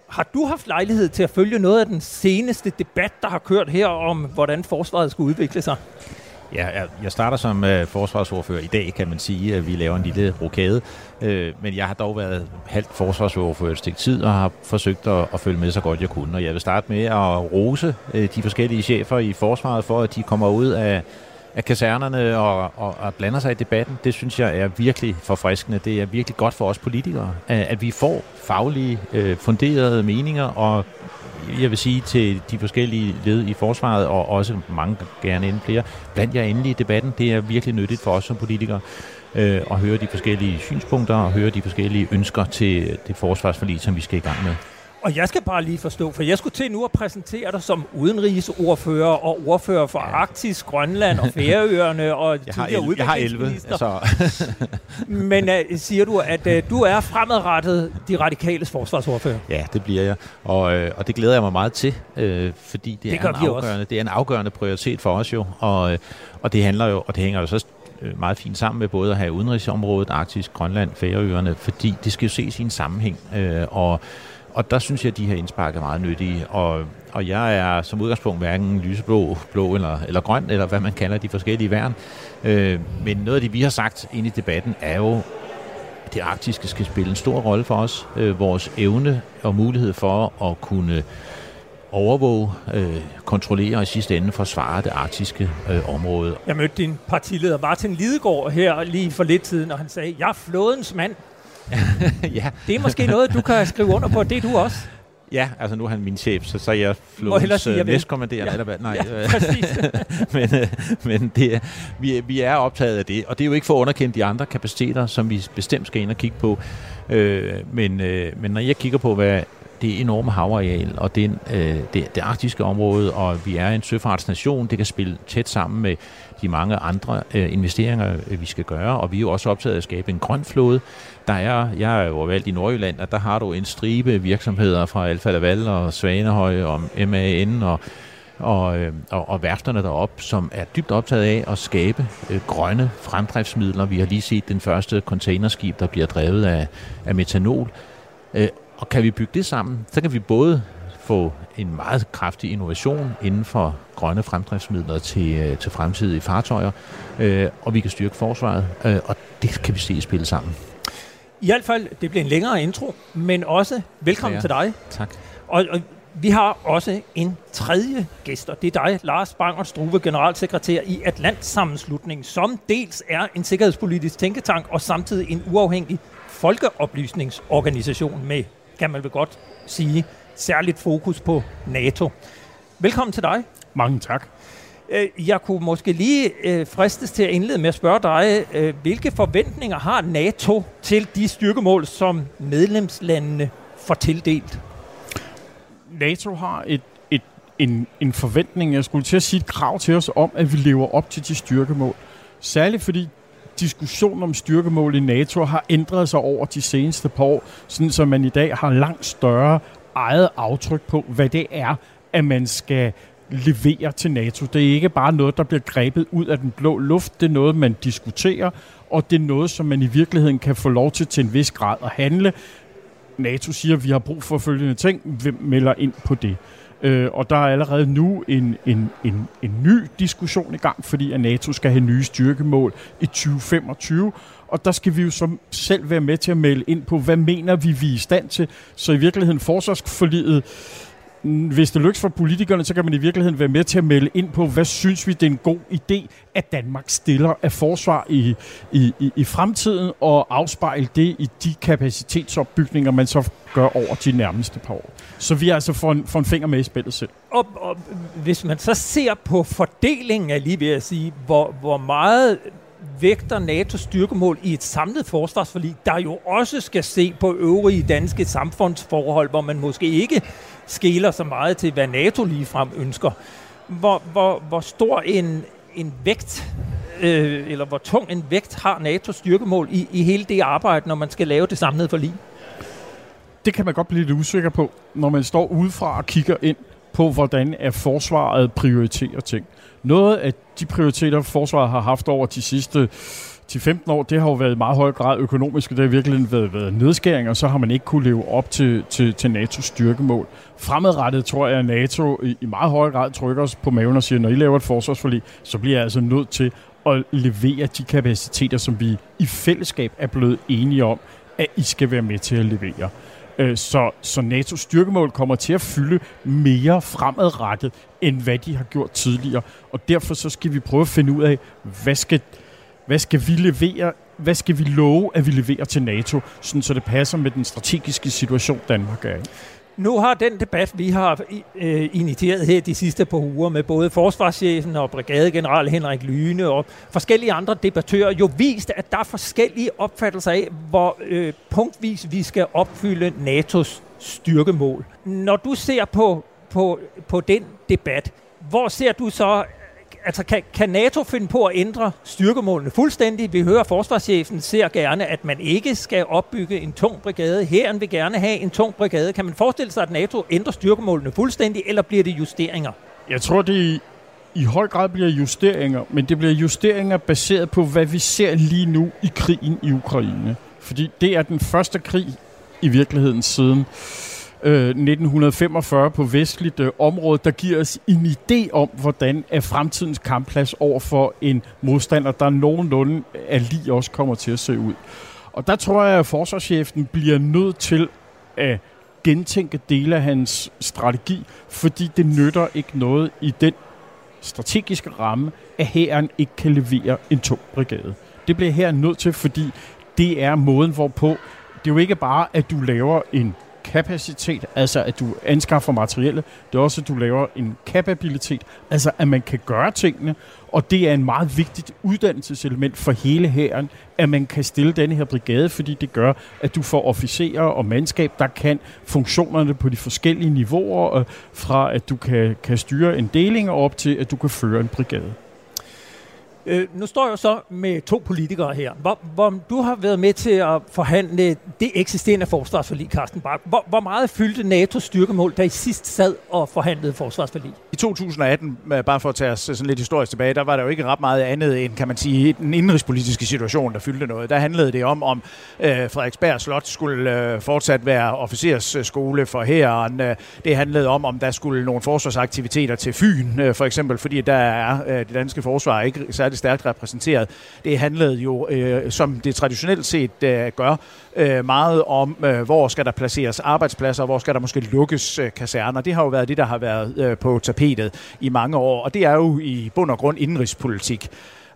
Har du haft lejlighed til at følge noget af den seneste debat, der har kørt her om, hvordan forsvaret skal udvikle sig? Ja, jeg starter som øh, forsvarsordfører i dag, kan man sige, at vi laver en lille rokade. Øh, men jeg har dog været halvt forsvarsordfører et stykke tid og har forsøgt at, at følge med så godt jeg kunne. Og jeg vil starte med at rose øh, de forskellige chefer i forsvaret for, at de kommer ud af, af kasernerne og, og, og blander sig i debatten. Det synes jeg er virkelig forfriskende. Det er virkelig godt for os politikere, at, at vi får faglige, øh, funderede meninger og jeg vil sige til de forskellige led i forsvaret, og også mange gerne endnu flere, blandt jer endelig i debatten. Det er virkelig nyttigt for os som politikere øh, at høre de forskellige synspunkter og høre de forskellige ønsker til det forsvarsforlig, som vi skal i gang med. Og jeg skal bare lige forstå, for jeg skulle til nu at præsentere dig som udenrigsordfører og ordfører for ja. Arktis, Grønland og Færøerne og Jeg har, tidligere el- jeg har 11, udviklingsminister. så Men uh, siger du, at uh, du er fremadrettet de radikales forsvarsordfører? ja, det bliver jeg. Og, øh, og det glæder jeg mig meget til, øh, fordi det, Det er en afgørende, det er en afgørende prioritet for os jo. Og, øh, og det handler jo, og det hænger jo så øh, meget fint sammen med både at have udenrigsområdet, Arktis, Grønland, Færøerne, fordi det skal jo ses i en sammenhæng. Øh, og, og der synes jeg, at de her indspark er meget nyttige. Og, og jeg er som udgangspunkt hverken lyseblå, blå eller, eller grøn, eller hvad man kalder de forskellige værn. Øh, men noget af det, vi har sagt ind i debatten, er jo, at det arktiske skal spille en stor rolle for os. Øh, vores evne og mulighed for at kunne overvåge, øh, kontrollere og i sidste ende forsvare det arktiske øh, område. Jeg mødte din partileder Martin Lidegaard her lige for lidt siden, og han sagde, jeg er flådens mand. ja, Det er måske noget, du kan skrive under på. Det er du også. ja, altså nu er han min chef, så, så er jeg flådens øh, næstkommanderende. Ja. Eller hvad? Nej, Ja, øh, præcis. men, øh, men det, vi, vi er optaget af det, og det er jo ikke for at underkende de andre kapaciteter, som vi bestemt skal ind og kigge på. Øh, men, øh, men når jeg kigger på, hvad det enorme havareal og det, øh, det, det arktiske område, og vi er en søfartsnation, det kan spille tæt sammen med de mange andre øh, investeringer, øh, vi skal gøre, og vi er jo også optaget af at skabe en grøn flåde. Der er, jeg er jo valgt i Nordjylland, og der har du en stribe virksomheder fra Alfa Laval og Svanehøj og MAN og og, øh, og, og værfterne derop, som er dybt optaget af at skabe øh, grønne fremdriftsmidler. Vi har lige set den første containerskib, der bliver drevet af, af metanol. Øh, og kan vi bygge det sammen, så kan vi både få en meget kraftig innovation inden for grønne fremdriftsmidler til, øh, til fremtidige fartøjer, øh, og vi kan styrke forsvaret, øh, og det kan vi se spille sammen. I hvert fald, det bliver en længere intro, men også velkommen Ja. til dig. Tak. Og, og vi har også en tredje gæst, og det er dig, Lars Bangert Struve, generalsekretær i Atlantsammenslutningen, som dels er en sikkerhedspolitisk tænketank og samtidig en uafhængig folkeoplysningsorganisation med, kan man vel godt sige, særligt fokus på NATO. Velkommen til dig. Mange tak. Øh, Jeg kunne måske lige øh, fristes til at indlede med at spørge dig, øh, hvilke forventninger har NATO til de styrkemål, som medlemslandene får tildelt? NATO har et, et, en, en forventning, jeg skulle til at sige et krav til os om, at vi lever op til de styrkemål. Særligt fordi diskussionen om styrkemål i NATO har ændret sig over de seneste par år, sådan så man i dag har langt større eget aftryk på, hvad det er, at man skal levere til NATO. Det er ikke bare noget, der bliver grebet ud af den blå luft. Det er noget, man diskuterer, og det er noget, som man i virkeligheden kan få lov til til en vis grad at handle. NATO siger, at vi har brug for følgende ting. Hvem melder ind på det? Øh, og der er allerede nu en, en, en, en ny diskussion i gang, fordi at NATO skal have nye styrkemål i 2025. Og der skal vi jo som selv være med til at melde ind på, hvad mener vi, vi er i stand til. Så i virkeligheden forsvarsforliget, mm, hvis det lykkes for politikerne, så kan man i virkeligheden være med til at melde ind på, hvad synes vi, det er en god idé, at Danmark stiller af forsvar i, i, i, i fremtiden, og afspejle det i de kapacitetsopbygninger, man så gør over de nærmeste par år. Så vi er altså for en, for en finger med i spillet selv. Og, og hvis man så ser på fordelingen af lige ved at sige, hvor, hvor meget vægter NATO styrkemål i et samlet forsvarsforlig, der jo også skal se på øvrige danske samfundsforhold, hvor man måske ikke skæler så meget til, hvad NATO ligefrem ønsker. Hvor, hvor, hvor stor en, en vægt, øh, eller hvor tung en vægt har NATO styrkemål i, i hele det arbejde, når man skal lave det samlede forlig? Det kan man godt blive lidt usikker på, når man står udefra og kigger ind på, hvordan er forsvaret prioriterer ting. Noget af de prioriteter, forsvaret har haft over de sidste 10-15 år, det har jo været i meget høj grad økonomisk, og det har virkelig været, været nedskæringer, og så har man ikke kunne leve op til, til, til NATO's styrkemål. Fremadrettet tror jeg, at NATO i, i meget høj grad trykker os på maven og siger, når I laver et forsvarsforlig, så bliver jeg altså nødt til at levere de kapaciteter, som vi i fællesskab er blevet enige om, at I skal være med til at levere. Øh, Så, så NATO's styrkemål kommer til at fylde mere fremadrettet, end hvad de har gjort tidligere. Og derfor så skal vi prøve at finde ud af, hvad skal, hvad skal vi levere, hvad skal vi love, at vi leverer til NATO, sådan så det passer med den strategiske situation, Danmark er i. Nu har den debat, vi har øh, initieret her de sidste par uger med både forsvarschefen og brigadegeneral Henrik Lyne og forskellige andre debattører, jo vist, at der er forskellige opfattelser af, hvor øh, punktvis vi skal opfylde NATO's styrkemål. Når du ser på, på, på den debat, hvor ser du så altså kan, kan NATO finde på at ændre styrkemålene fuldstændig? Vi hører, at forsvarschefen ser gerne, at man ikke skal opbygge en tung brigade. Hæren vil gerne have en tung brigade. Kan man forestille sig, at NATO ændrer styrkemålene fuldstændig, eller bliver det justeringer? Jeg tror, det i høj grad bliver justeringer, men det bliver justeringer baseret på, hvad vi ser lige nu i krigen i Ukraine. Fordi det er den første krig i virkeligheden siden Øh, 1945 på vestligt øh, område, der giver os en idé om, hvordan er fremtidens kampplads over for en modstander, der nogenlunde øh, er lige også kommer til at se ud. Og der tror jeg, at forsvarschefen bliver nødt til at gentænke dele af hans strategi, fordi det nytter ikke noget i den strategiske ramme, at hæren ikke kan levere en tung brigade. Det bliver her nødt til, fordi det er måden, hvorpå det er jo ikke bare, at du laver en kapacitet, altså at du anskaffer materielle. Det er også, at du laver en kapabilitet, altså at man kan gøre tingene, og det er en meget vigtigt uddannelseselement for hele hæren, at man kan stille denne her brigade, fordi det gør, at du får officerer og mandskab, der kan funktionerne på de forskellige niveauer, fra at du kan, kan styre en deling op til, at du kan føre en brigade. Øh, nu står jeg så med to politikere her. Hvor, hvor du har været med til at forhandle det eksisterende forsvarsforlig, Carsten Bak. Hvor, hvor meget fyldte NATO's styrkemål, da I sidst sad og forhandlede forsvarsforlig? I 2018, øh, bare for at tage os øh, sådan lidt historisk tilbage, der var der jo ikke ret meget andet end, kan man sige, den indrigspolitiske situation, der fyldte noget. Der handlede det om, om øh, Frederiksberg Slot skulle øh, fortsat være officersskole for hæren. Øh, det handlede om, om der skulle nogle forsvarsaktiviteter til Fyn, øh, for eksempel, fordi der er øh, det danske forsvar ikke særlig stærkt repræsenteret. Det handlede jo, øh, som det traditionelt set øh, gør, øh, meget om, øh, hvor skal der placeres arbejdspladser, hvor skal der måske lukkes øh, kaserner. Det har jo været det, der har været øh, på tapetet i mange år, og det er jo i bund og grund indrigspolitik.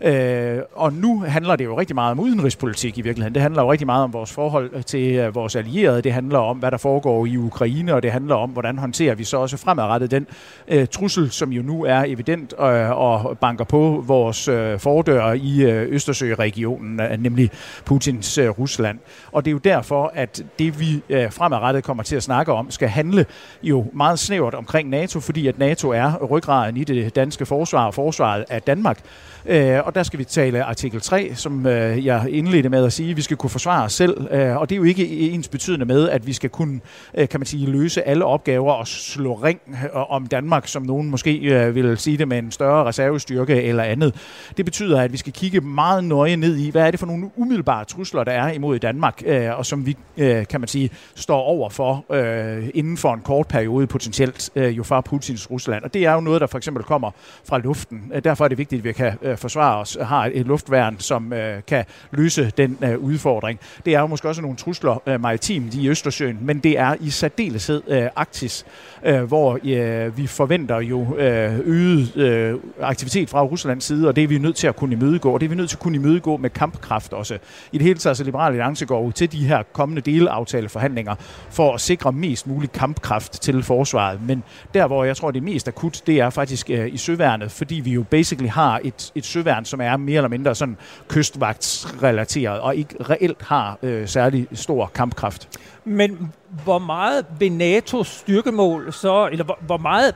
Øh, og nu handler det jo rigtig meget om udenrigspolitik i virkeligheden. Det handler jo rigtig meget om vores forhold øh, til øh, vores allierede. Det handler om, hvad der foregår i Ukraine, og det handler om, hvordan håndterer vi så også fremadrettet den øh, trussel, som jo nu er evident øh, og banker på vores øh, fordør i øh, Østersøregionen, øh, nemlig Putins øh, Rusland. Og det er jo derfor, at det vi øh, fremadrettet kommer til at snakke om, skal handle jo meget snævert omkring NATO, fordi at NATO er ryggraden i det danske forsvar og forsvaret af Danmark. Øh, og der skal vi tale artikel 3, som øh, jeg indledte med at sige, at vi skal kunne forsvare os selv. Øh, og det er jo ikke ens betydende med, at vi skal kunne, øh, kan man sige, løse alle opgaver og slå ring øh, om Danmark, som nogen måske øh, vil sige det med en større reservestyrke eller andet. Det betyder, at vi skal kigge meget nøje ned i, hvad er det for nogle umiddelbare trusler, der er imod Danmark, øh, og som vi, øh, kan man sige, står over for øh, inden for en kort periode potentielt øh, jo fra Putins Rusland. Og det er jo noget, der for eksempel kommer fra luften. Derfor er det vigtigt, at vi kan øh, forsvare os har et luftværn, som øh, kan løse den øh, udfordring. Det er jo måske også nogle trusler øh, maritimt i Østersøen, men det er i særdeleshed øh, Arktis, øh, hvor øh, vi forventer jo øh, øget øh, aktivitet fra Ruslands side, og det er vi nødt til at kunne imødegå, og det er vi nødt til at kunne imødegå med kampkraft også. I det hele taget, så Liberale Alliance går til de her kommende delaftaleforhandlinger for at sikre mest mulig kampkraft til forsvaret, men der, hvor jeg tror, det er mest akut, det er faktisk øh, i søværnet, fordi vi jo basically har et, et søværn, som er mere eller mindre sådan kystvagtsrelateret, og ikke reelt har øh, særlig stor kampkraft. Men hvor meget vil NATO's styrkemål så, eller hvor, hvor meget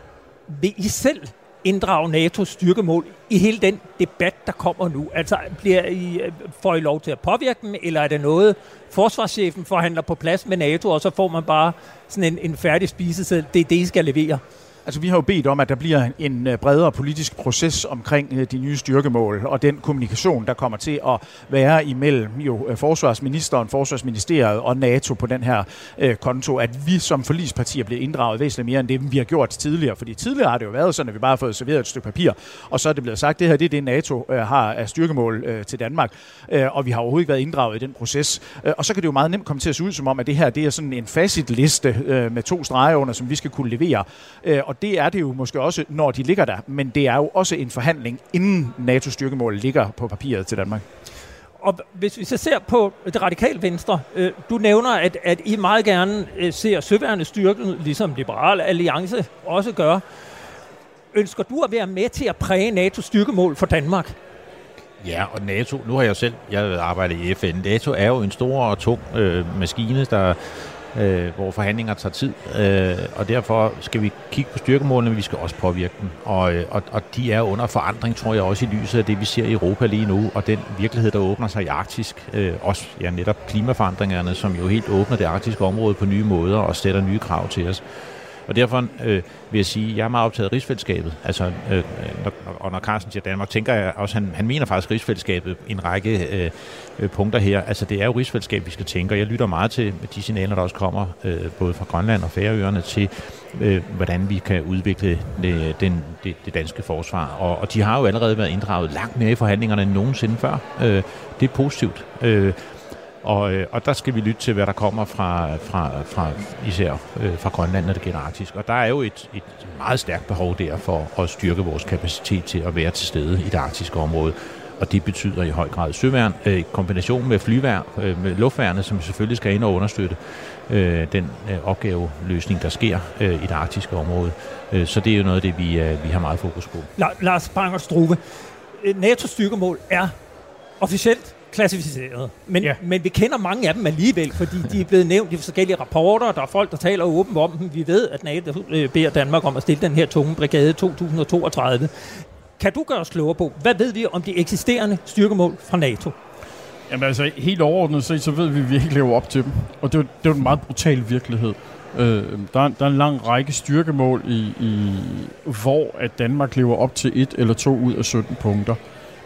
vil I selv inddrage NATO's styrkemål i hele den debat, der kommer nu? Altså, bliver I, øh, får I lov til at påvirke dem, eller er det noget, forsvarschefen forhandler på plads med NATO, og så får man bare sådan en, en færdig spiseseddel, det er det, I skal levere? Altså, vi har jo bedt om, at der bliver en øh, bredere politisk proces omkring øh, de nye styrkemål, og den kommunikation, der kommer til at være imellem jo øh, forsvarsministeren, forsvarsministeriet og NATO på den her øh, konto, at vi som forlispartier bliver inddraget væsentligt mere end det, vi har gjort tidligere. Fordi tidligere har det jo været sådan, at vi bare har fået serveret et stykke papir, og så er det blevet sagt, at det her det er det, NATO øh, har af styrkemål øh, til Danmark, øh, og vi har overhovedet ikke været inddraget i den proces. Øh, og så kan det jo meget nemt komme til at se ud som om, at det her det er sådan en facitliste øh, med to streger under, som vi skal kunne levere. Øh, og det er det jo måske også, når de ligger der, men det er jo også en forhandling, inden NATO-styrkemål ligger på papiret til Danmark. Og hvis vi så ser på det radikale venstre, øh, du nævner, at, at I meget gerne øh, ser søværende styrken, ligesom Liberal Alliance også gør. Ønsker du at være med til at præge NATO's styrkemål for Danmark? Ja, og NATO, nu har jeg selv jeg arbejdet i FN. NATO er jo en stor og tung øh, maskine, der øh, hvor forhandlinger tager tid, øh, og derfor skal vi kigge på styrkemålene, men vi skal også påvirke dem. Og, øh, og, og de er under forandring, tror jeg, også i lyset af det, vi ser i Europa lige nu, og den virkelighed, der åbner sig i Arktisk. Øh, også ja, netop klimaforandringerne, som jo helt åbner det arktiske område på nye måder og sætter nye krav til os. Og derfor øh, vil jeg sige, at jeg er meget optaget af rigsfællesskabet. Altså, øh, når, og når Carsten siger Danmark, tænker jeg også, han, han mener faktisk rigsfællesskabet en række øh, øh punkter her. Altså, det er jo rigsfællesskabet, vi skal tænke, og jeg lytter meget til de signaler, der også kommer, øh, både fra Grønland og Færøerne, til øh, hvordan vi kan udvikle det, den, det, det danske forsvar. Og, og de har jo allerede været inddraget langt mere i forhandlingerne end nogensinde før. Øh, det er positivt. Øh, og, øh, og der skal vi lytte til, hvad der kommer fra, fra, fra især øh, fra Grønland, når det gælder Arktis. Og der er jo et, et meget stærkt behov der for at styrke vores kapacitet til at være til stede i det arktiske område. Og det betyder i høj grad søværn, øh, kombination med flyværn, øh, med luftværnet, som selvfølgelig skal ind og understøtte øh, den øh, opgaveløsning, der sker øh, i det arktiske område. Øh, så det er jo noget af det, vi, øh, vi har meget fokus på. La- Lars Banger Struve, øh, NATO's styrkemål er officielt klassificeret. Men, ja. men vi kender mange af dem alligevel, fordi de er blevet nævnt i forskellige rapporter. Der er folk, der taler åbent om dem. Vi ved, at NATO øh, beder Danmark om at stille den her tunge brigade 2032. Kan du gøre os klogere på, hvad ved vi om de eksisterende styrkemål fra NATO? Jamen altså, helt overordnet set, så ved vi, at vi ikke lever op til dem. Og det er, det er en meget brutal virkelighed. Øh, der, der er en lang række styrkemål, i, i, hvor at Danmark lever op til et eller to ud af 17 punkter.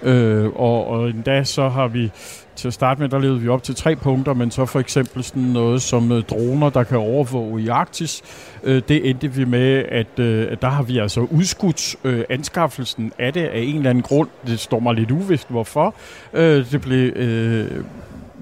Øh, og, og endda så har vi, til at starte med, der levede vi op til tre punkter, men så for eksempel sådan noget som øh, droner, der kan overvåge i Arktis. Øh, det endte vi med, at, øh, at der har vi altså udskudt øh, anskaffelsen af det af en eller anden grund. Det står mig lidt uvist, hvorfor. Øh, det blev... Øh,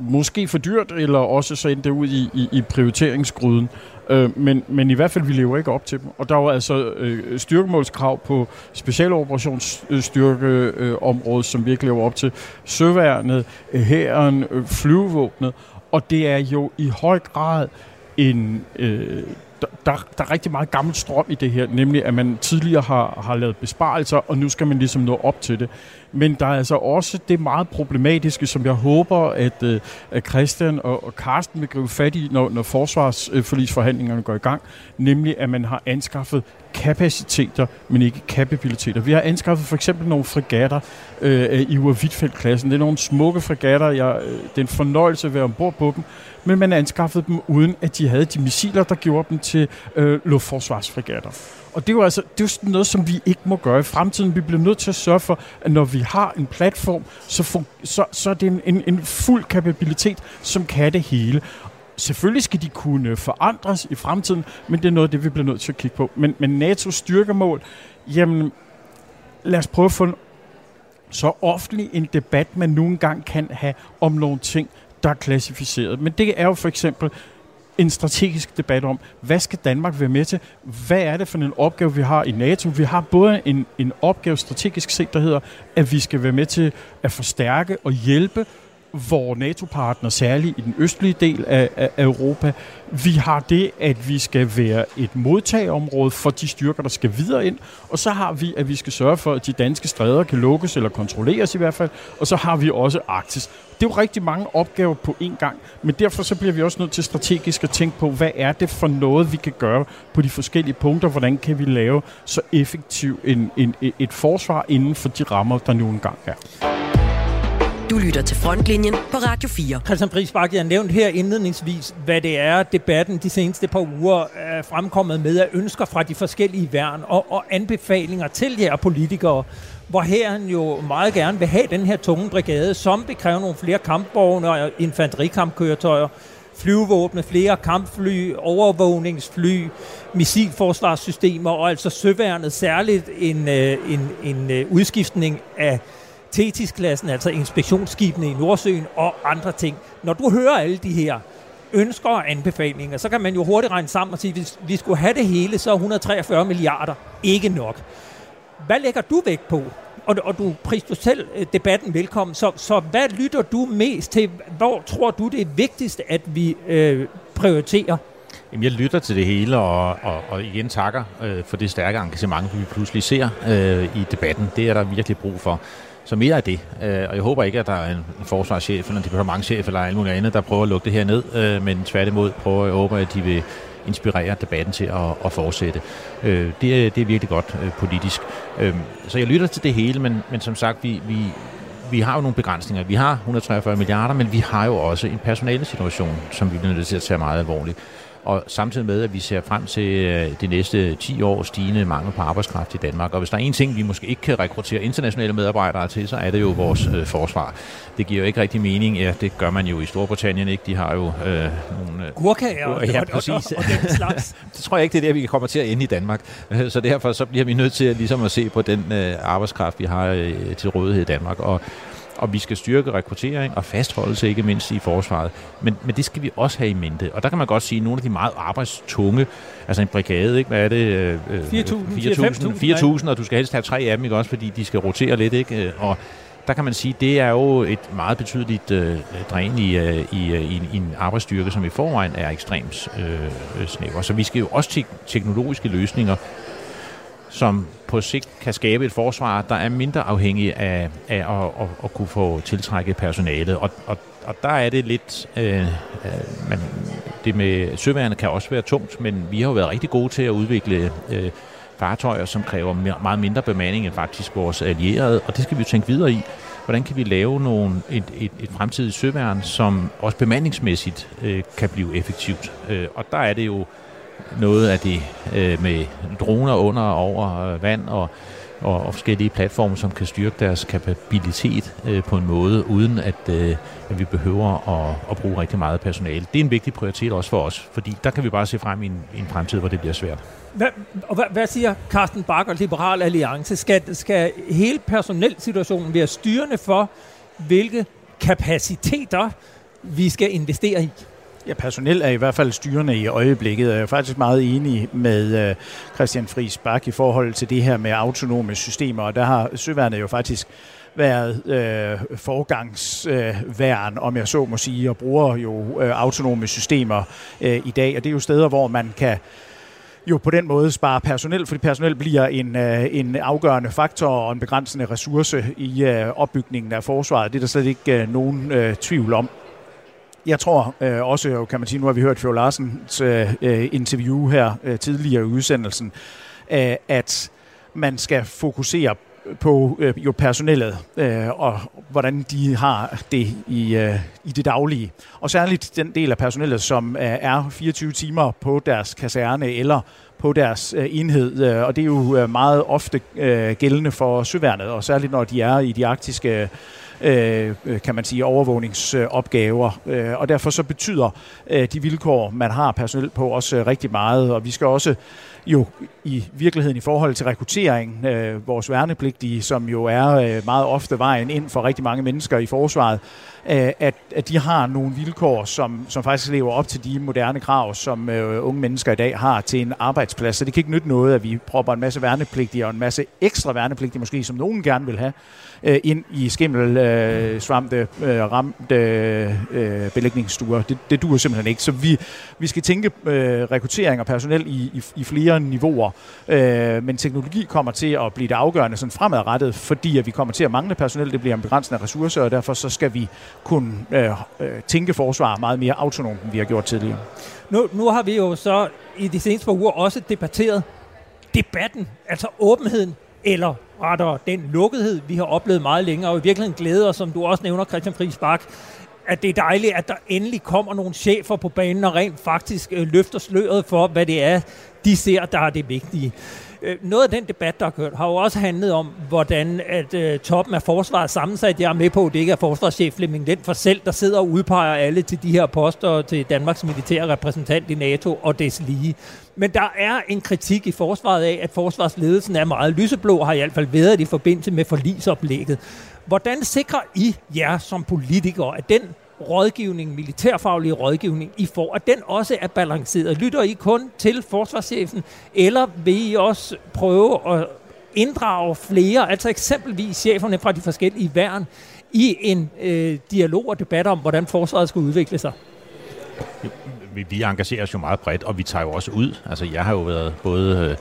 måske for dyrt, eller også så endte det ud i, i, i prioriteringsgryden. Øh, men, men i hvert fald, vi lever ikke op til dem. Og der var altså øh, styrkemålskrav på specialoperationsstyrkeområdet, øh, som vi ikke lever op til søværnet, øh, hæren, øh, flyvevåbnet. Og det er jo i høj grad en... Øh, der, der, der er rigtig meget gammel strøm i det her, nemlig at man tidligere har, har lavet besparelser, og nu skal man ligesom nå op til det. Men der er altså også det meget problematiske, som jeg håber, at, øh, at Christian og, og Carsten vil gribe fat i, når, når forsvarsforlisforhandlingerne går i gang, nemlig at man har anskaffet kapaciteter, men ikke kapabiliteter. Vi har anskaffet for eksempel nogle fregatter øh, i Iver klassen Det er nogle smukke fregatter. Jeg, øh, det er en fornøjelse at være ombord på dem, men man anskaffede dem uden, at de havde de missiler, der gjorde dem til øh, luftforsvarsfregatter. Og det er jo altså det er jo sådan noget, som vi ikke må gøre i fremtiden. Vi bliver nødt til at sørge for, at når vi har en platform, så, fun- så, så er det en, en, en fuld kapabilitet, som kan det hele. Selvfølgelig skal de kunne forandres i fremtiden, men det er noget af det, vi bliver nødt til at kigge på. Men, men NATO's styrkemål, jamen lad os prøve at få en, så offentlig en debat, man nogle gange kan have om nogle ting, der er klassificeret. Men det er jo for eksempel en strategisk debat om, hvad skal Danmark være med til? Hvad er det for en opgave, vi har i NATO? Vi har både en, en opgave strategisk set, der hedder, at vi skal være med til at forstærke og hjælpe vores NATO-partner, særligt i den østlige del af, af Europa. Vi har det, at vi skal være et modtageområde for de styrker, der skal videre ind. Og så har vi, at vi skal sørge for, at de danske stræder kan lukkes eller kontrolleres i hvert fald. Og så har vi også Arktis. Det er jo rigtig mange opgaver på én gang, men derfor så bliver vi også nødt til strategisk at tænke på, hvad er det for noget, vi kan gøre på de forskellige punkter? Hvordan kan vi lave så effektivt en, en, et forsvar inden for de rammer, der nu engang er? Du lytter til Frontlinjen på Radio 4. Christian Prisbak, jeg har nævnt her indledningsvis, hvad det er, debatten de seneste par uger er fremkommet med af ønsker fra de forskellige værn og, og anbefalinger til jer politikere, hvor herren jo meget gerne vil have den her tunge brigade, som vil kræve nogle flere kampvogne og infanterikampkøretøjer, flyvevåbne, flere kampfly, overvågningsfly, missilforsvarssystemer og altså søværnet særligt en, øh, en, en øh, udskiftning af Thetis-klassen, altså inspektionsskibene i Nordsøen og andre ting. Når du hører alle de her ønsker og anbefalinger, så kan man jo hurtigt regne sammen og sige, at hvis vi skulle have det hele, så er 143 milliarder ikke nok. Hvad lægger du vægt på? Og, og du priser selv øh, debatten velkommen, så, så hvad lytter du mest til? Hvor tror du, det er vigtigst, at vi øh, prioriterer? Jamen, jeg lytter til det hele, og, og, og igen takker øh, for det stærke engagement, vi pludselig ser øh, i debatten. Det er der virkelig brug for så mere af det. Øh, og jeg håber ikke, at der er en, forsvarschef eller en departementchef eller alt muligt andet, der prøver at lukke det her ned, øh, men tværtimod prøver jeg håber, at de vil inspirere debatten til at, at fortsætte. Øh, det, er, det er virkelig godt øh, politisk. Øh, så jeg lytter til det hele, men, men som sagt, vi, vi, vi har jo nogle begrænsninger. Vi har 143 milliarder, men vi har jo også en personalesituation, som vi bliver nødt til at tage meget alvorligt. Og samtidig med, at vi ser frem til øh, de næste 10 år stigende mangel på arbejdskraft i Danmark. Og hvis der er en ting, vi måske ikke kan rekruttere internationale medarbejdere til, så er det jo vores øh, forsvar. Det giver jo ikke rigtig mening. Ja, det gør man jo i Storbritannien, ikke? De har jo øh, nogle... Øh, Gurkager og, ja, præcis. og, og, og den slags. det tror jeg ikke, det er der, vi kommer til at ende i Danmark. Så derfor så bliver vi nødt til at, ligesom at se på den øh, arbejdskraft, vi har øh, til rådighed i Danmark. Og og vi skal styrke rekruttering og fastholdelse, ikke mindst i forsvaret. Men, men det skal vi også have i mente. Og der kan man godt sige, at nogle af de meget arbejdstunge, altså en brigade, ikke? hvad er det? 4.000, og du skal helst have tre af dem, ikke? også fordi de skal rotere lidt. Ikke? Og der kan man sige, det er jo et meget betydeligt øh, dræn i, øh, i, øh, i, i en arbejdsstyrke, som i forvejen er ekstremt øh, snæver. Så vi skal jo også til teknologiske løsninger, som på sigt kan skabe et forsvar, der er mindre afhængig af, af at, at, at kunne få tiltrækket personalet. Og, og, og der er det lidt... Øh, øh, man, det med søværende kan også være tungt, men vi har jo været rigtig gode til at udvikle øh, fartøjer, som kræver meget mindre bemanding end faktisk vores allierede, og det skal vi jo tænke videre i. Hvordan kan vi lave nogle, et, et, et fremtidigt søværn, som også bemandingsmæssigt øh, kan blive effektivt? Øh, og der er det jo noget af det øh, med droner under og over øh, vand og, og, og forskellige platforme, som kan styrke deres kapabilitet øh, på en måde, uden at, øh, at vi behøver at, at bruge rigtig meget personale. Det er en vigtig prioritet også for os, fordi der kan vi bare se frem i en, i en fremtid, hvor det bliver svært. Hvad, og hvad, hvad siger Carsten Bakker, Liberal Alliance? Skal, skal hele personelsituationen være styrende for, hvilke kapaciteter vi skal investere i? Ja, personel er i hvert fald styrende i øjeblikket. Jeg er faktisk meget enig med øh, Christian Friis Bak i forhold til det her med autonome systemer, og der har Søværnet jo faktisk været øh, forgangsværn, øh, om jeg så må sige, og bruger jo øh, autonome systemer øh, i dag. Og det er jo steder, hvor man kan jo på den måde spare personel, fordi personel bliver en, øh, en afgørende faktor og en begrænsende ressource i øh, opbygningen af forsvaret. Det er der slet ikke øh, nogen øh, tvivl om. Jeg tror øh, også, kan man sige, nu har vi hørt Fjord Larsens øh, øh, interview her øh, tidligere i udsendelsen, øh, at man skal fokusere på øh, jo personellet øh, og hvordan de har det i, øh, i det daglige. Og særligt den del af personellet, som øh, er 24 timer på deres kaserne eller på deres øh, enhed. Øh, og det er jo øh, meget ofte øh, gældende for søværnet, og særligt når de er i de arktiske Øh, øh, kan man sige, overvågningsopgaver. Øh, og derfor så betyder øh, de vilkår, man har personel på, også rigtig meget. Og vi skal også jo i virkeligheden i forhold til rekruttering, øh, vores værnepligtige, som jo er øh, meget ofte vejen ind for rigtig mange mennesker i forsvaret, at, at de har nogle vilkår, som, som faktisk lever op til de moderne krav, som øh, unge mennesker i dag har til en arbejdsplads. Så det kan ikke nytte noget, at vi propper en masse værnepligtige og en masse ekstra værnepligtige måske, som nogen gerne vil have, øh, ind i skimmel, øh, svamte, øh, ramte øh, belægningsstuer. Det, det duer simpelthen ikke. Så vi, vi skal tænke øh, rekruttering og personel i, i, i flere niveauer. Øh, men teknologi kommer til at blive det afgørende sådan fremadrettet, fordi at vi kommer til at mangle personel. Det bliver en begrænsende ressource, og derfor så skal vi kunne øh, øh, tænke forsvar meget mere autonomt, end vi har gjort tidligere. Nu, nu har vi jo så i de seneste par uger også debatteret debatten, altså åbenheden, eller rettere den lukkethed, vi har oplevet meget længere, og i virkeligheden glæder, som du også nævner, Christian Friis Bak, at det er dejligt, at der endelig kommer nogle chefer på banen og rent faktisk øh, løfter sløret for, hvad det er, de ser, der er det vigtige. Øh, noget af den debat, der har kørt, har jo også handlet om, hvordan at øh, toppen af forsvaret sammensat. Jeg er med på, at det ikke er forsvarschef Flemming Lind for selv, der sidder og udpeger alle til de her poster til Danmarks militære repræsentant i NATO og des lige. Men der er en kritik i forsvaret af, at forsvarsledelsen er meget lyseblå, har i hvert fald været i forbindelse med forlisoplægget. Hvordan sikrer I jer som politikere, at den rådgivning, militærfaglig rådgivning, I får, at den også er balanceret? Lytter I kun til forsvarschefen, eller vil I også prøve at inddrage flere, altså eksempelvis cheferne fra de forskellige værn, i en øh, dialog og debat om, hvordan forsvaret skal udvikle sig? Vi, vi engagerer os jo meget bredt, og vi tager jo også ud. Altså, jeg har jo været både øh,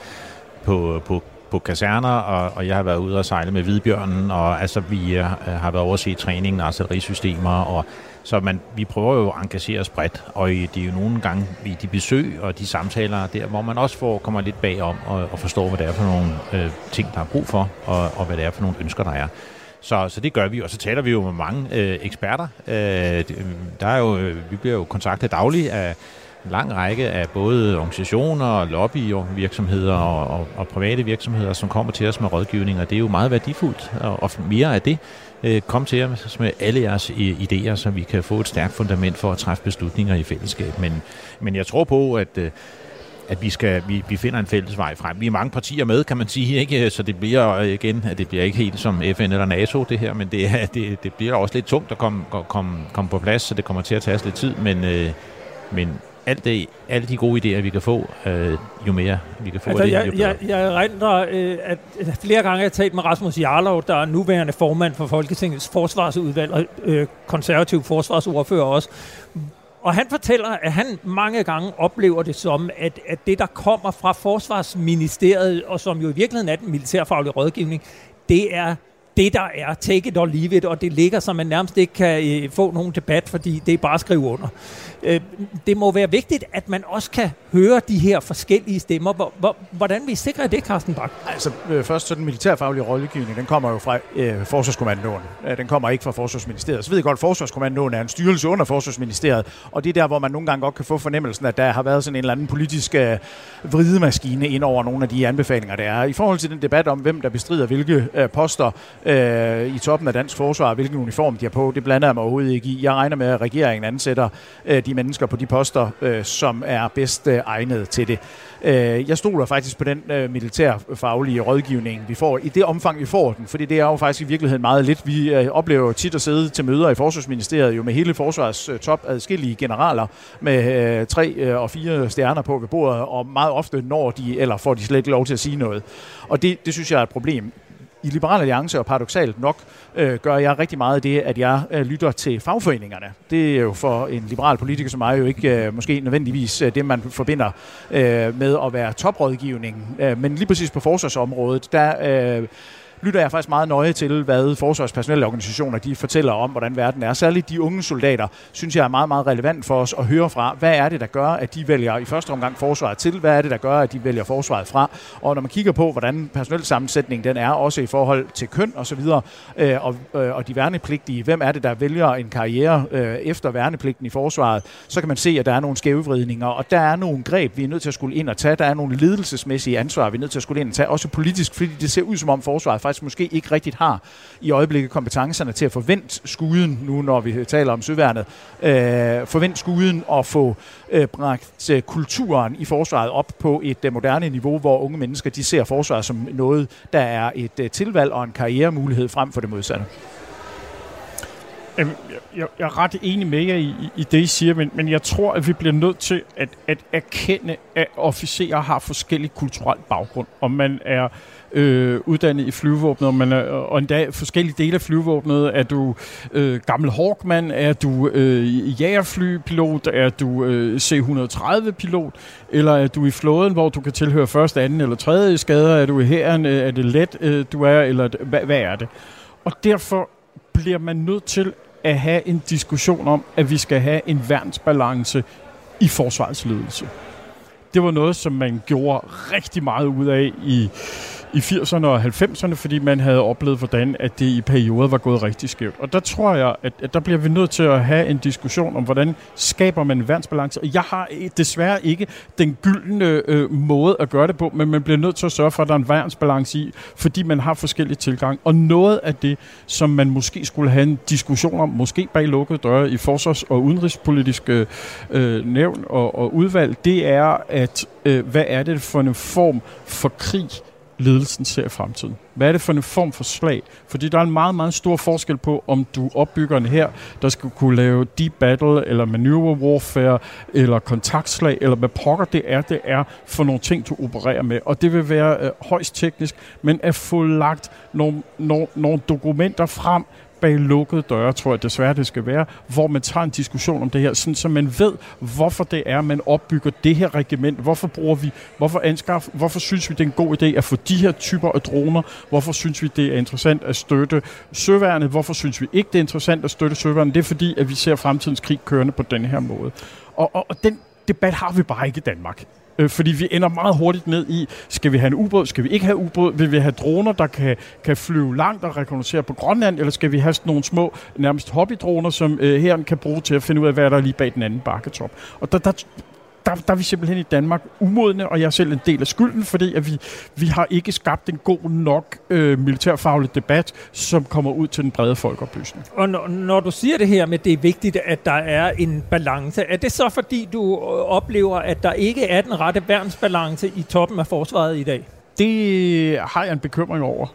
på, på på kaserner, og, og jeg har været ude og sejle med Hvidbjørnen, og altså vi øh, har været over at se træningen, artillerisystemer, og så man, vi prøver jo at engagere os bredt, og det er jo nogle gange i de besøg og de samtaler der, hvor man også får, kommer lidt bagom og, og forstår, hvad det er for nogle øh, ting, der er brug for, og, og hvad det er for nogle ønsker, der er. Så, så det gør vi, og så taler vi jo med mange øh, eksperter. Øh, der er jo, øh, vi bliver jo kontaktet dagligt af en lang række af både organisationer, lobbyvirksomheder og, og, og private virksomheder, som kommer til os med rådgivning, og det er jo meget værdifuldt, og, og mere af det. Øh, kom til os med alle jeres idéer, så vi kan få et stærkt fundament for at træffe beslutninger i fællesskab. Men, men jeg tror på, at øh, at vi skal vi, vi finder en fælles vej frem. Vi er mange partier med, kan man sige, ikke? så det bliver øh, igen, at det bliver ikke helt som FN eller NATO det her, men det, det, det bliver også lidt tungt at komme, komme, komme på plads, så det kommer til at tage os lidt tid, men, øh, men alt det, alle de gode idéer, vi kan få, øh, jo mere vi kan få altså, af det, jeg, jo bedre. Jeg, jeg render, øh, at flere gange har jeg talt med Rasmus Jarlov, der er nuværende formand for Folketingets forsvarsudvalg og øh, konservativ forsvarsordfører også, og han fortæller, at han mange gange oplever det som, at, at det, der kommer fra Forsvarsministeriet, og som jo i virkeligheden er den militærfaglige rådgivning, det er det, der er take it or leave it, og det ligger, så man nærmest ikke kan øh, få nogen debat, fordi det er bare at skrive under. Øh, det må være vigtigt, at man også kan høre de her forskellige stemmer. Hvor, hvor, hvordan vi sikrer det, Carsten Bak? Altså, øh, først så den militærfaglige rådgivning, den kommer jo fra øh, Forsvarskommandoen. Øh, den kommer ikke fra Forsvarsministeriet. Så ved jeg godt, at Forsvarskommandoen er en styrelse under Forsvarsministeriet, og det er der, hvor man nogle gange godt kan få fornemmelsen, at der har været sådan en eller anden politisk øh, vridemaskine ind over nogle af de anbefalinger, der er. I forhold til den debat om, hvem der bestrider hvilke øh, poster øh, i toppen af dansk forsvar, hvilken uniform de har på, det blander jeg mig overhovedet ikke i. Jeg regner med, at regeringen ansætter øh, de mennesker på de poster, øh, som er bedst øh, egnet til det. Øh, jeg stoler faktisk på den øh, militærfaglige rådgivning, vi får, i det omfang, vi får den, fordi det er jo faktisk i virkeligheden meget lidt. Vi øh, oplever tit at sidde til møder i Forsvarsministeriet jo med hele forsvars øh, top adskillige generaler med øh, tre øh, og fire stjerner på ved bordet, og meget ofte når de, eller får de slet ikke lov til at sige noget. Og det, det synes jeg er et problem i Liberal Alliance, og paradoxalt nok, øh, gør jeg rigtig meget af det, at jeg øh, lytter til fagforeningerne. Det er jo for en liberal politiker som mig jo ikke øh, måske nødvendigvis øh, det, man forbinder øh, med at være toprådgivning. Øh, men lige præcis på forsvarsområdet, der... Øh, lytter jeg faktisk meget nøje til, hvad forsvarspersonelle organisationer de fortæller om, hvordan verden er. Særligt de unge soldater, synes jeg er meget, meget relevant for os at høre fra, hvad er det, der gør, at de vælger i første omgang forsvaret til, hvad er det, der gør, at de vælger forsvaret fra. Og når man kigger på, hvordan personelsammensætningen den er, også i forhold til køn og så videre, øh, og, øh, og de værnepligtige, hvem er det, der vælger en karriere øh, efter værnepligten i forsvaret, så kan man se, at der er nogle skævevridninger, og der er nogle greb, vi er nødt til at skulle ind og tage. Der er nogle ledelsesmæssige ansvar, vi er nødt til at skulle ind og tage, også politisk, fordi det ser ud som om forsvaret faktisk måske ikke rigtigt har i øjeblikket kompetencerne til at forvente skuden, nu når vi taler om søværnet, øh, forvente skuden og få øh, bragt øh, kulturen i forsvaret op på et øh, moderne niveau, hvor unge mennesker de ser forsvaret som noget, der er et øh, tilvalg og en karrieremulighed frem for det modsatte. Jeg, jeg, jeg er ret enig med jer i, i, i det, I siger, men, men jeg tror, at vi bliver nødt til at, at erkende, at officerer har forskellig kulturel baggrund. Om man er øh, øh, uddannet i flyvevåbnet, men, øh, og endda forskellige dele af flyvevåbnet. Er du øh, gammel Hawkman? Er du øh, jægerflypilot? Er du øh, C-130-pilot? Eller er du i flåden, hvor du kan tilhøre første, anden eller tredje skader? Er du i hæren? Øh, er det let, øh, du er? Eller hvad, hvad er det? Og derfor bliver man nødt til at have en diskussion om, at vi skal have en værnsbalance i forsvarets ledelse. Det var noget, som man gjorde rigtig meget ud af i i 80'erne og 90'erne, fordi man havde oplevet, hvordan at det i perioder var gået rigtig skævt. Og der tror jeg, at, at der bliver vi nødt til at have en diskussion om, hvordan skaber man en værnsbalance. Og jeg har øh, desværre ikke den gyldne øh, måde at gøre det på, men man bliver nødt til at sørge for, at der er en værnsbalance i, fordi man har forskellige tilgang. Og noget af det, som man måske skulle have en diskussion om, måske bag lukkede døre i forsvars- og udenrigspolitiske øh, øh, nævn og, og udvalg, det er, at øh, hvad er det for en form for krig, ledelsen ser i fremtiden. Hvad er det for en form for slag? Fordi der er en meget, meget stor forskel på, om du opbygger en her, der skal kunne lave deep battle, eller maneuver warfare, eller kontaktslag, eller hvad pokker det er, det er for nogle ting, du opererer med. Og det vil være øh, højst teknisk, men at få lagt nogle, nogle, nogle dokumenter frem, bag lukkede døre, tror jeg desværre det skal være, hvor man tager en diskussion om det her, sådan, så man ved, hvorfor det er, man opbygger det her regiment. Hvorfor bruger vi, hvorfor anskaff, hvorfor synes vi, det er en god idé at få de her typer af droner? Hvorfor synes vi, det er interessant at støtte søværnet? Hvorfor synes vi ikke, det er interessant at støtte søværnet? Det er fordi, at vi ser fremtidens krig kørende på den her måde. Og, og, og den debat har vi bare ikke i Danmark. Øh, fordi vi ender meget hurtigt ned i, skal vi have en ubåd, skal vi ikke have ubåd, vil vi have droner, der kan, kan flyve langt og rekognosere på Grønland, eller skal vi have sådan nogle små, nærmest hobbydroner, som øh, her kan bruge til at finde ud af, hvad der er lige bag den anden bakketop. Og der, der, der, der er vi simpelthen i Danmark umodne, og jeg er selv en del af skylden, fordi at vi, vi har ikke skabt en god nok øh, militærfaglig debat, som kommer ud til den brede folkeoplysning. Og når, når du siger det her med, at det er vigtigt, at der er en balance, er det så fordi, du øh, oplever, at der ikke er den rette værnsbalance i toppen af forsvaret i dag? Det har jeg en bekymring over.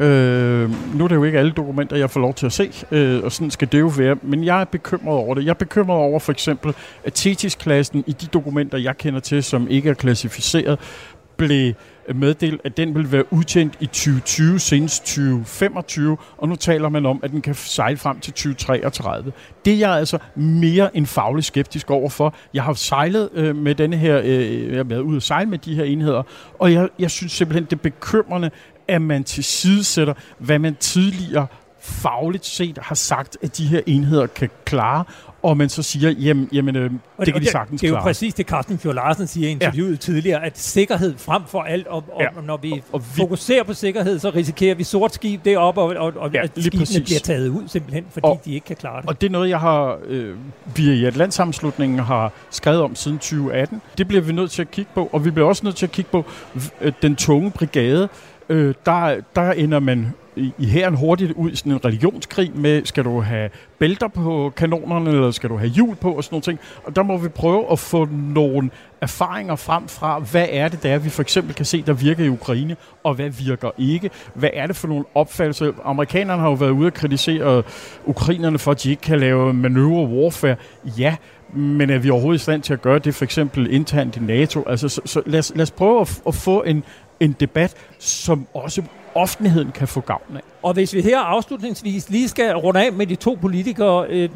Øh, nu er det jo ikke alle dokumenter, jeg får lov til at se, øh, og sådan skal det jo være, men jeg er bekymret over det. Jeg er bekymret over for eksempel, at TETIS-klassen i de dokumenter, jeg kender til, som ikke er klassificeret, blev meddelt, at den vil være udtjent i 2020, senest 2025, og nu taler man om, at den kan sejle frem til 2033. Det er jeg altså mere end fagligt skeptisk over for. Jeg har sejlet øh, med denne her, øh, jeg har været ude at sejle med de her enheder, og jeg, jeg synes simpelthen, det er bekymrende, at man tilsidesætter, hvad man tidligere fagligt set har sagt, at de her enheder kan klare, og man så siger, jamen, jamen øh, det kan de sagtens klare. Det er jo præcis det, Carsten Fjord Larsen siger i interviewet ja. tidligere, at sikkerhed frem for alt, og, og Ja. når vi, Og- og vi- fokuserer på sikkerhed, så risikerer vi sort skib deroppe, og, og, og Ja, at skibene præcis. bliver taget ud simpelthen, fordi Og- de ikke kan klare det. Og det er noget, jeg har, øh, vi i Atlantsammenslutningen har skrevet om siden 2018. Det bliver vi nødt til at kigge på, og vi bliver også nødt til at kigge på øh, den tunge brigade. Øh, der, der ender man i, i hæren hurtigt ud i sådan en religionskrig med, skal du have bælter på kanonerne, eller skal du have hjul på, og sådan nogle ting. Og der må vi prøve at få nogle erfaringer frem fra, hvad er det, der er, vi for eksempel kan se, der virker i Ukraine, og hvad virker ikke. Hvad er det for nogle opfattelser? Amerikanerne har jo været ude at kritisere ukrainerne for, at de ikke kan lave manøvre warfare. Ja, men er vi overhovedet i stand til at gøre det for eksempel internt i NATO? Altså, så, så lad, os, lad os prøve at, at få en, en debat, som også offentligheden kan få gavn af. Og hvis vi her afslutningsvis lige skal runde af med de to politikere, øh,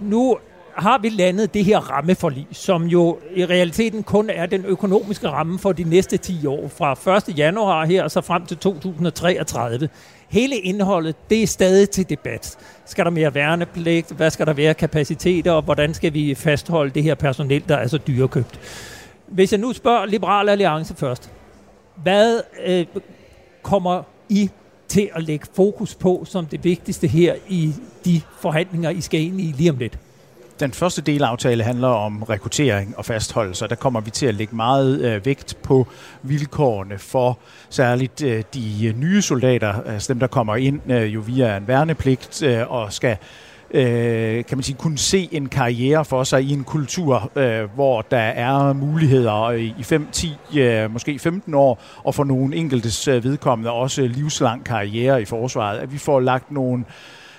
nu har vi landet det her rammeforlig, som jo i realiteten kun er den økonomiske ramme for de næste 10 år, fra 1. januar her og så frem til 2033. Hele indholdet, det er stadig til debat. Skal der mere værnepligt? Hvad skal der være kapaciteter? Og hvordan skal vi fastholde det her personel, der er så dyrekøbt? Hvis jeg nu spørger Liberal Alliance først. Hvad øh, kommer I til at lægge fokus på som det vigtigste her i de forhandlinger, I skal ind i lige om lidt? Den første delaftale handler om rekruttering og fastholdelse, og der kommer vi til at lægge meget øh, vægt på vilkårene for særligt øh, de nye soldater, altså dem, der kommer ind øh, jo via en værnepligt øh, og skal øh, Øh, kan man sige, kunne se en karriere for sig i en kultur, øh, hvor der er muligheder i 5, 10, øh, måske 15 år, og for nogle enkeltes øh, vedkommende også livslang karriere i forsvaret. At vi får lagt nogle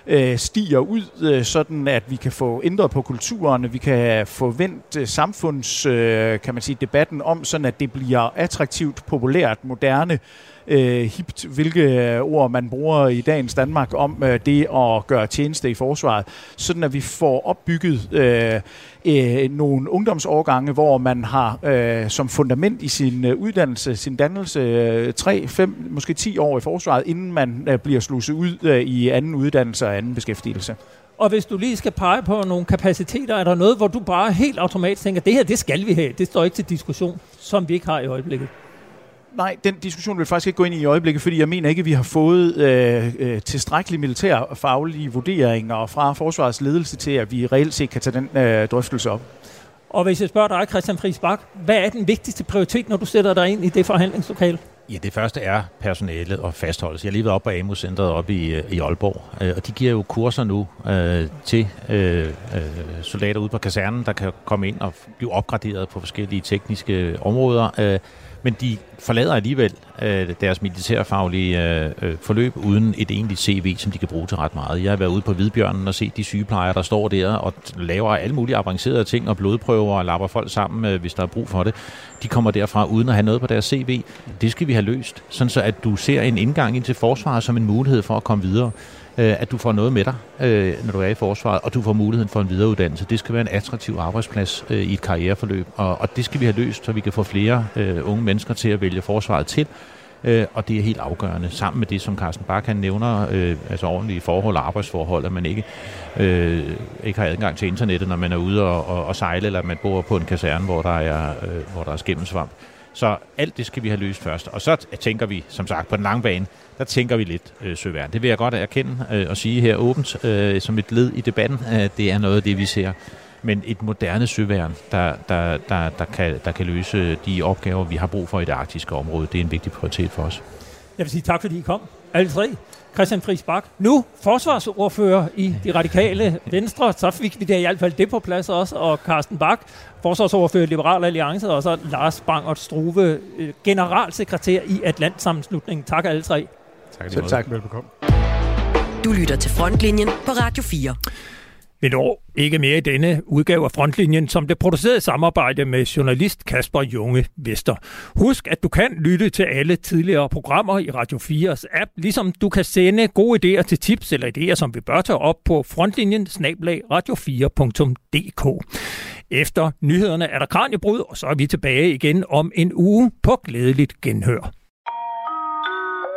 øh, stiger ud, øh, sådan at vi kan få ændret på kulturen, vi kan få vendt øh, samfunds, øh, kan man sige, debatten om, sådan at det bliver attraktivt, populært, moderne, øh, hipt, hvilke øh, ord man bruger i dagens Danmark om øh, det at gøre tjeneste i forsvaret, sådan at vi får opbygget øh, øh, nogle ungdomsårgange, hvor man har øh, som fundament i sin øh, uddannelse, sin dannelse, øh, 3, 5, måske 10 år i forsvaret, inden man øh, bliver sluset ud øh, i anden uddannelse og anden beskæftigelse. Og hvis du lige skal pege på nogle kapaciteter, er der noget, hvor du bare helt automatisk tænker, det her, det skal vi have, det står ikke til diskussion, som vi ikke har i øjeblikket. Nej, den diskussion vil jeg faktisk ikke gå ind i i øjeblikket, fordi jeg mener ikke, at vi har fået øh, øh, tilstrækkelige militære faglige vurderinger fra forsvarets ledelse til, at vi reelt set kan tage den øh, drøftelse op. Og hvis jeg spørger dig, Christian Friis Bak, hvad er den vigtigste prioritet, når du sætter dig ind i det forhandlingslokale? Ja, det første er personalet og fastholdelse. Jeg har lige været oppe på AMU-centret oppe i, øh, i Aalborg, øh, og de giver jo kurser nu øh, til øh, øh, soldater ude på kasernen, der kan komme ind og blive opgraderet på forskellige tekniske områder. Øh, men de forlader alligevel øh, deres militærfaglige øh, øh forløb uden et egentligt CV, som de kan bruge til ret meget. Jeg har været ude på Hvidbjørnen og set de sygeplejer, der står der og laver alle mulige avancerede ting og blodprøver og lapper folk sammen, øh, hvis der er brug for det. De kommer derfra uden at have noget på deres CV. Det skal vi have løst, sådan så at du ser en indgang ind til forsvaret som en mulighed for at komme videre øh, at du får noget med dig, øh, når du er i forsvaret, og du får muligheden for en videreuddannelse. Det skal være en attraktiv arbejdsplads øh, i et karriereforløb, og, og det skal vi have løst, så vi kan få flere øh, unge mennesker til at vælge forsvaret til. Øh, og det er helt afgørende, sammen med det, som Carsten Bak han nævner, øh, altså ordentlige forhold og arbejdsforhold, at man ikke, øh, ikke har adgang til internettet, når man er ude og, og, og sejle, eller man bor på en kaserne, hvor der er, øh, hvor der er skimmelsvamp. Så alt det skal vi have løst først. Og så tænker vi, som sagt, på den lange bane, der tænker vi lidt øh, søværn. Det vil jeg godt erkende øh, og sige her åbent, øh, som et led i debatten. Øh, det er noget af det, vi ser. Men et moderne søværn, der, der, der, der, kan, der kan løse de opgaver, vi har brug for i det arktiske område, det er en vigtig prioritet for os. Jeg vil sige tak, fordi I kom. Alle tre. Christian Friis Bak. Nu forsvarsordfører i de radikale venstre, så fik vi da i hvert fald det på plads også, og Carsten Bak, forsvarsordfører i Liberal Alliance, og så Lars Bangert Struve, øh, generalsekretær i Atlantsammenslutningen. Tak alle tre. Tak, Selv tak. Velbekomme. Du lytter til Frontlinjen på Radio 4. Vi når ikke mere i denne udgave af Frontlinjen, som det producerede samarbejde med journalist Kasper Junge Vester. Husk, at du kan lytte til alle tidligere programmer i Radio 4's app, ligesom du kan sende gode idéer til tips eller idéer, som vi bør tage op på frontlinjen snablag radio4.dk. Efter nyhederne er der kranjebrud, og så er vi tilbage igen om en uge på glædeligt genhør.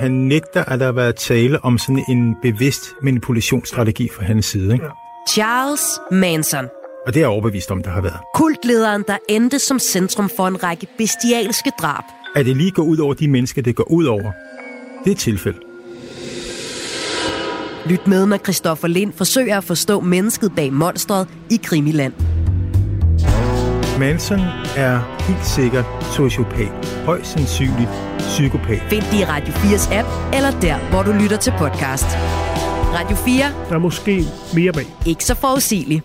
Han nægter, at der har været tale om sådan en bevidst manipulationsstrategi fra hans side. Ikke? Charles Manson. Og det er jeg overbevist om, der har været. Kultlederen, der endte som centrum for en række bestialske drab. At det lige går ud over de mennesker, det går ud over, det er tilfælde. Lyt med, når Christoffer Lind forsøger at forstå mennesket bag monstret i Krimiland. Manson er helt sikkert sociopat. Højst sandsynligt psykopat. Find det i Radio 4's app, eller der, hvor du lytter til podcast. Radio 4. Der er måske mere bag. Ikke så forudsigeligt.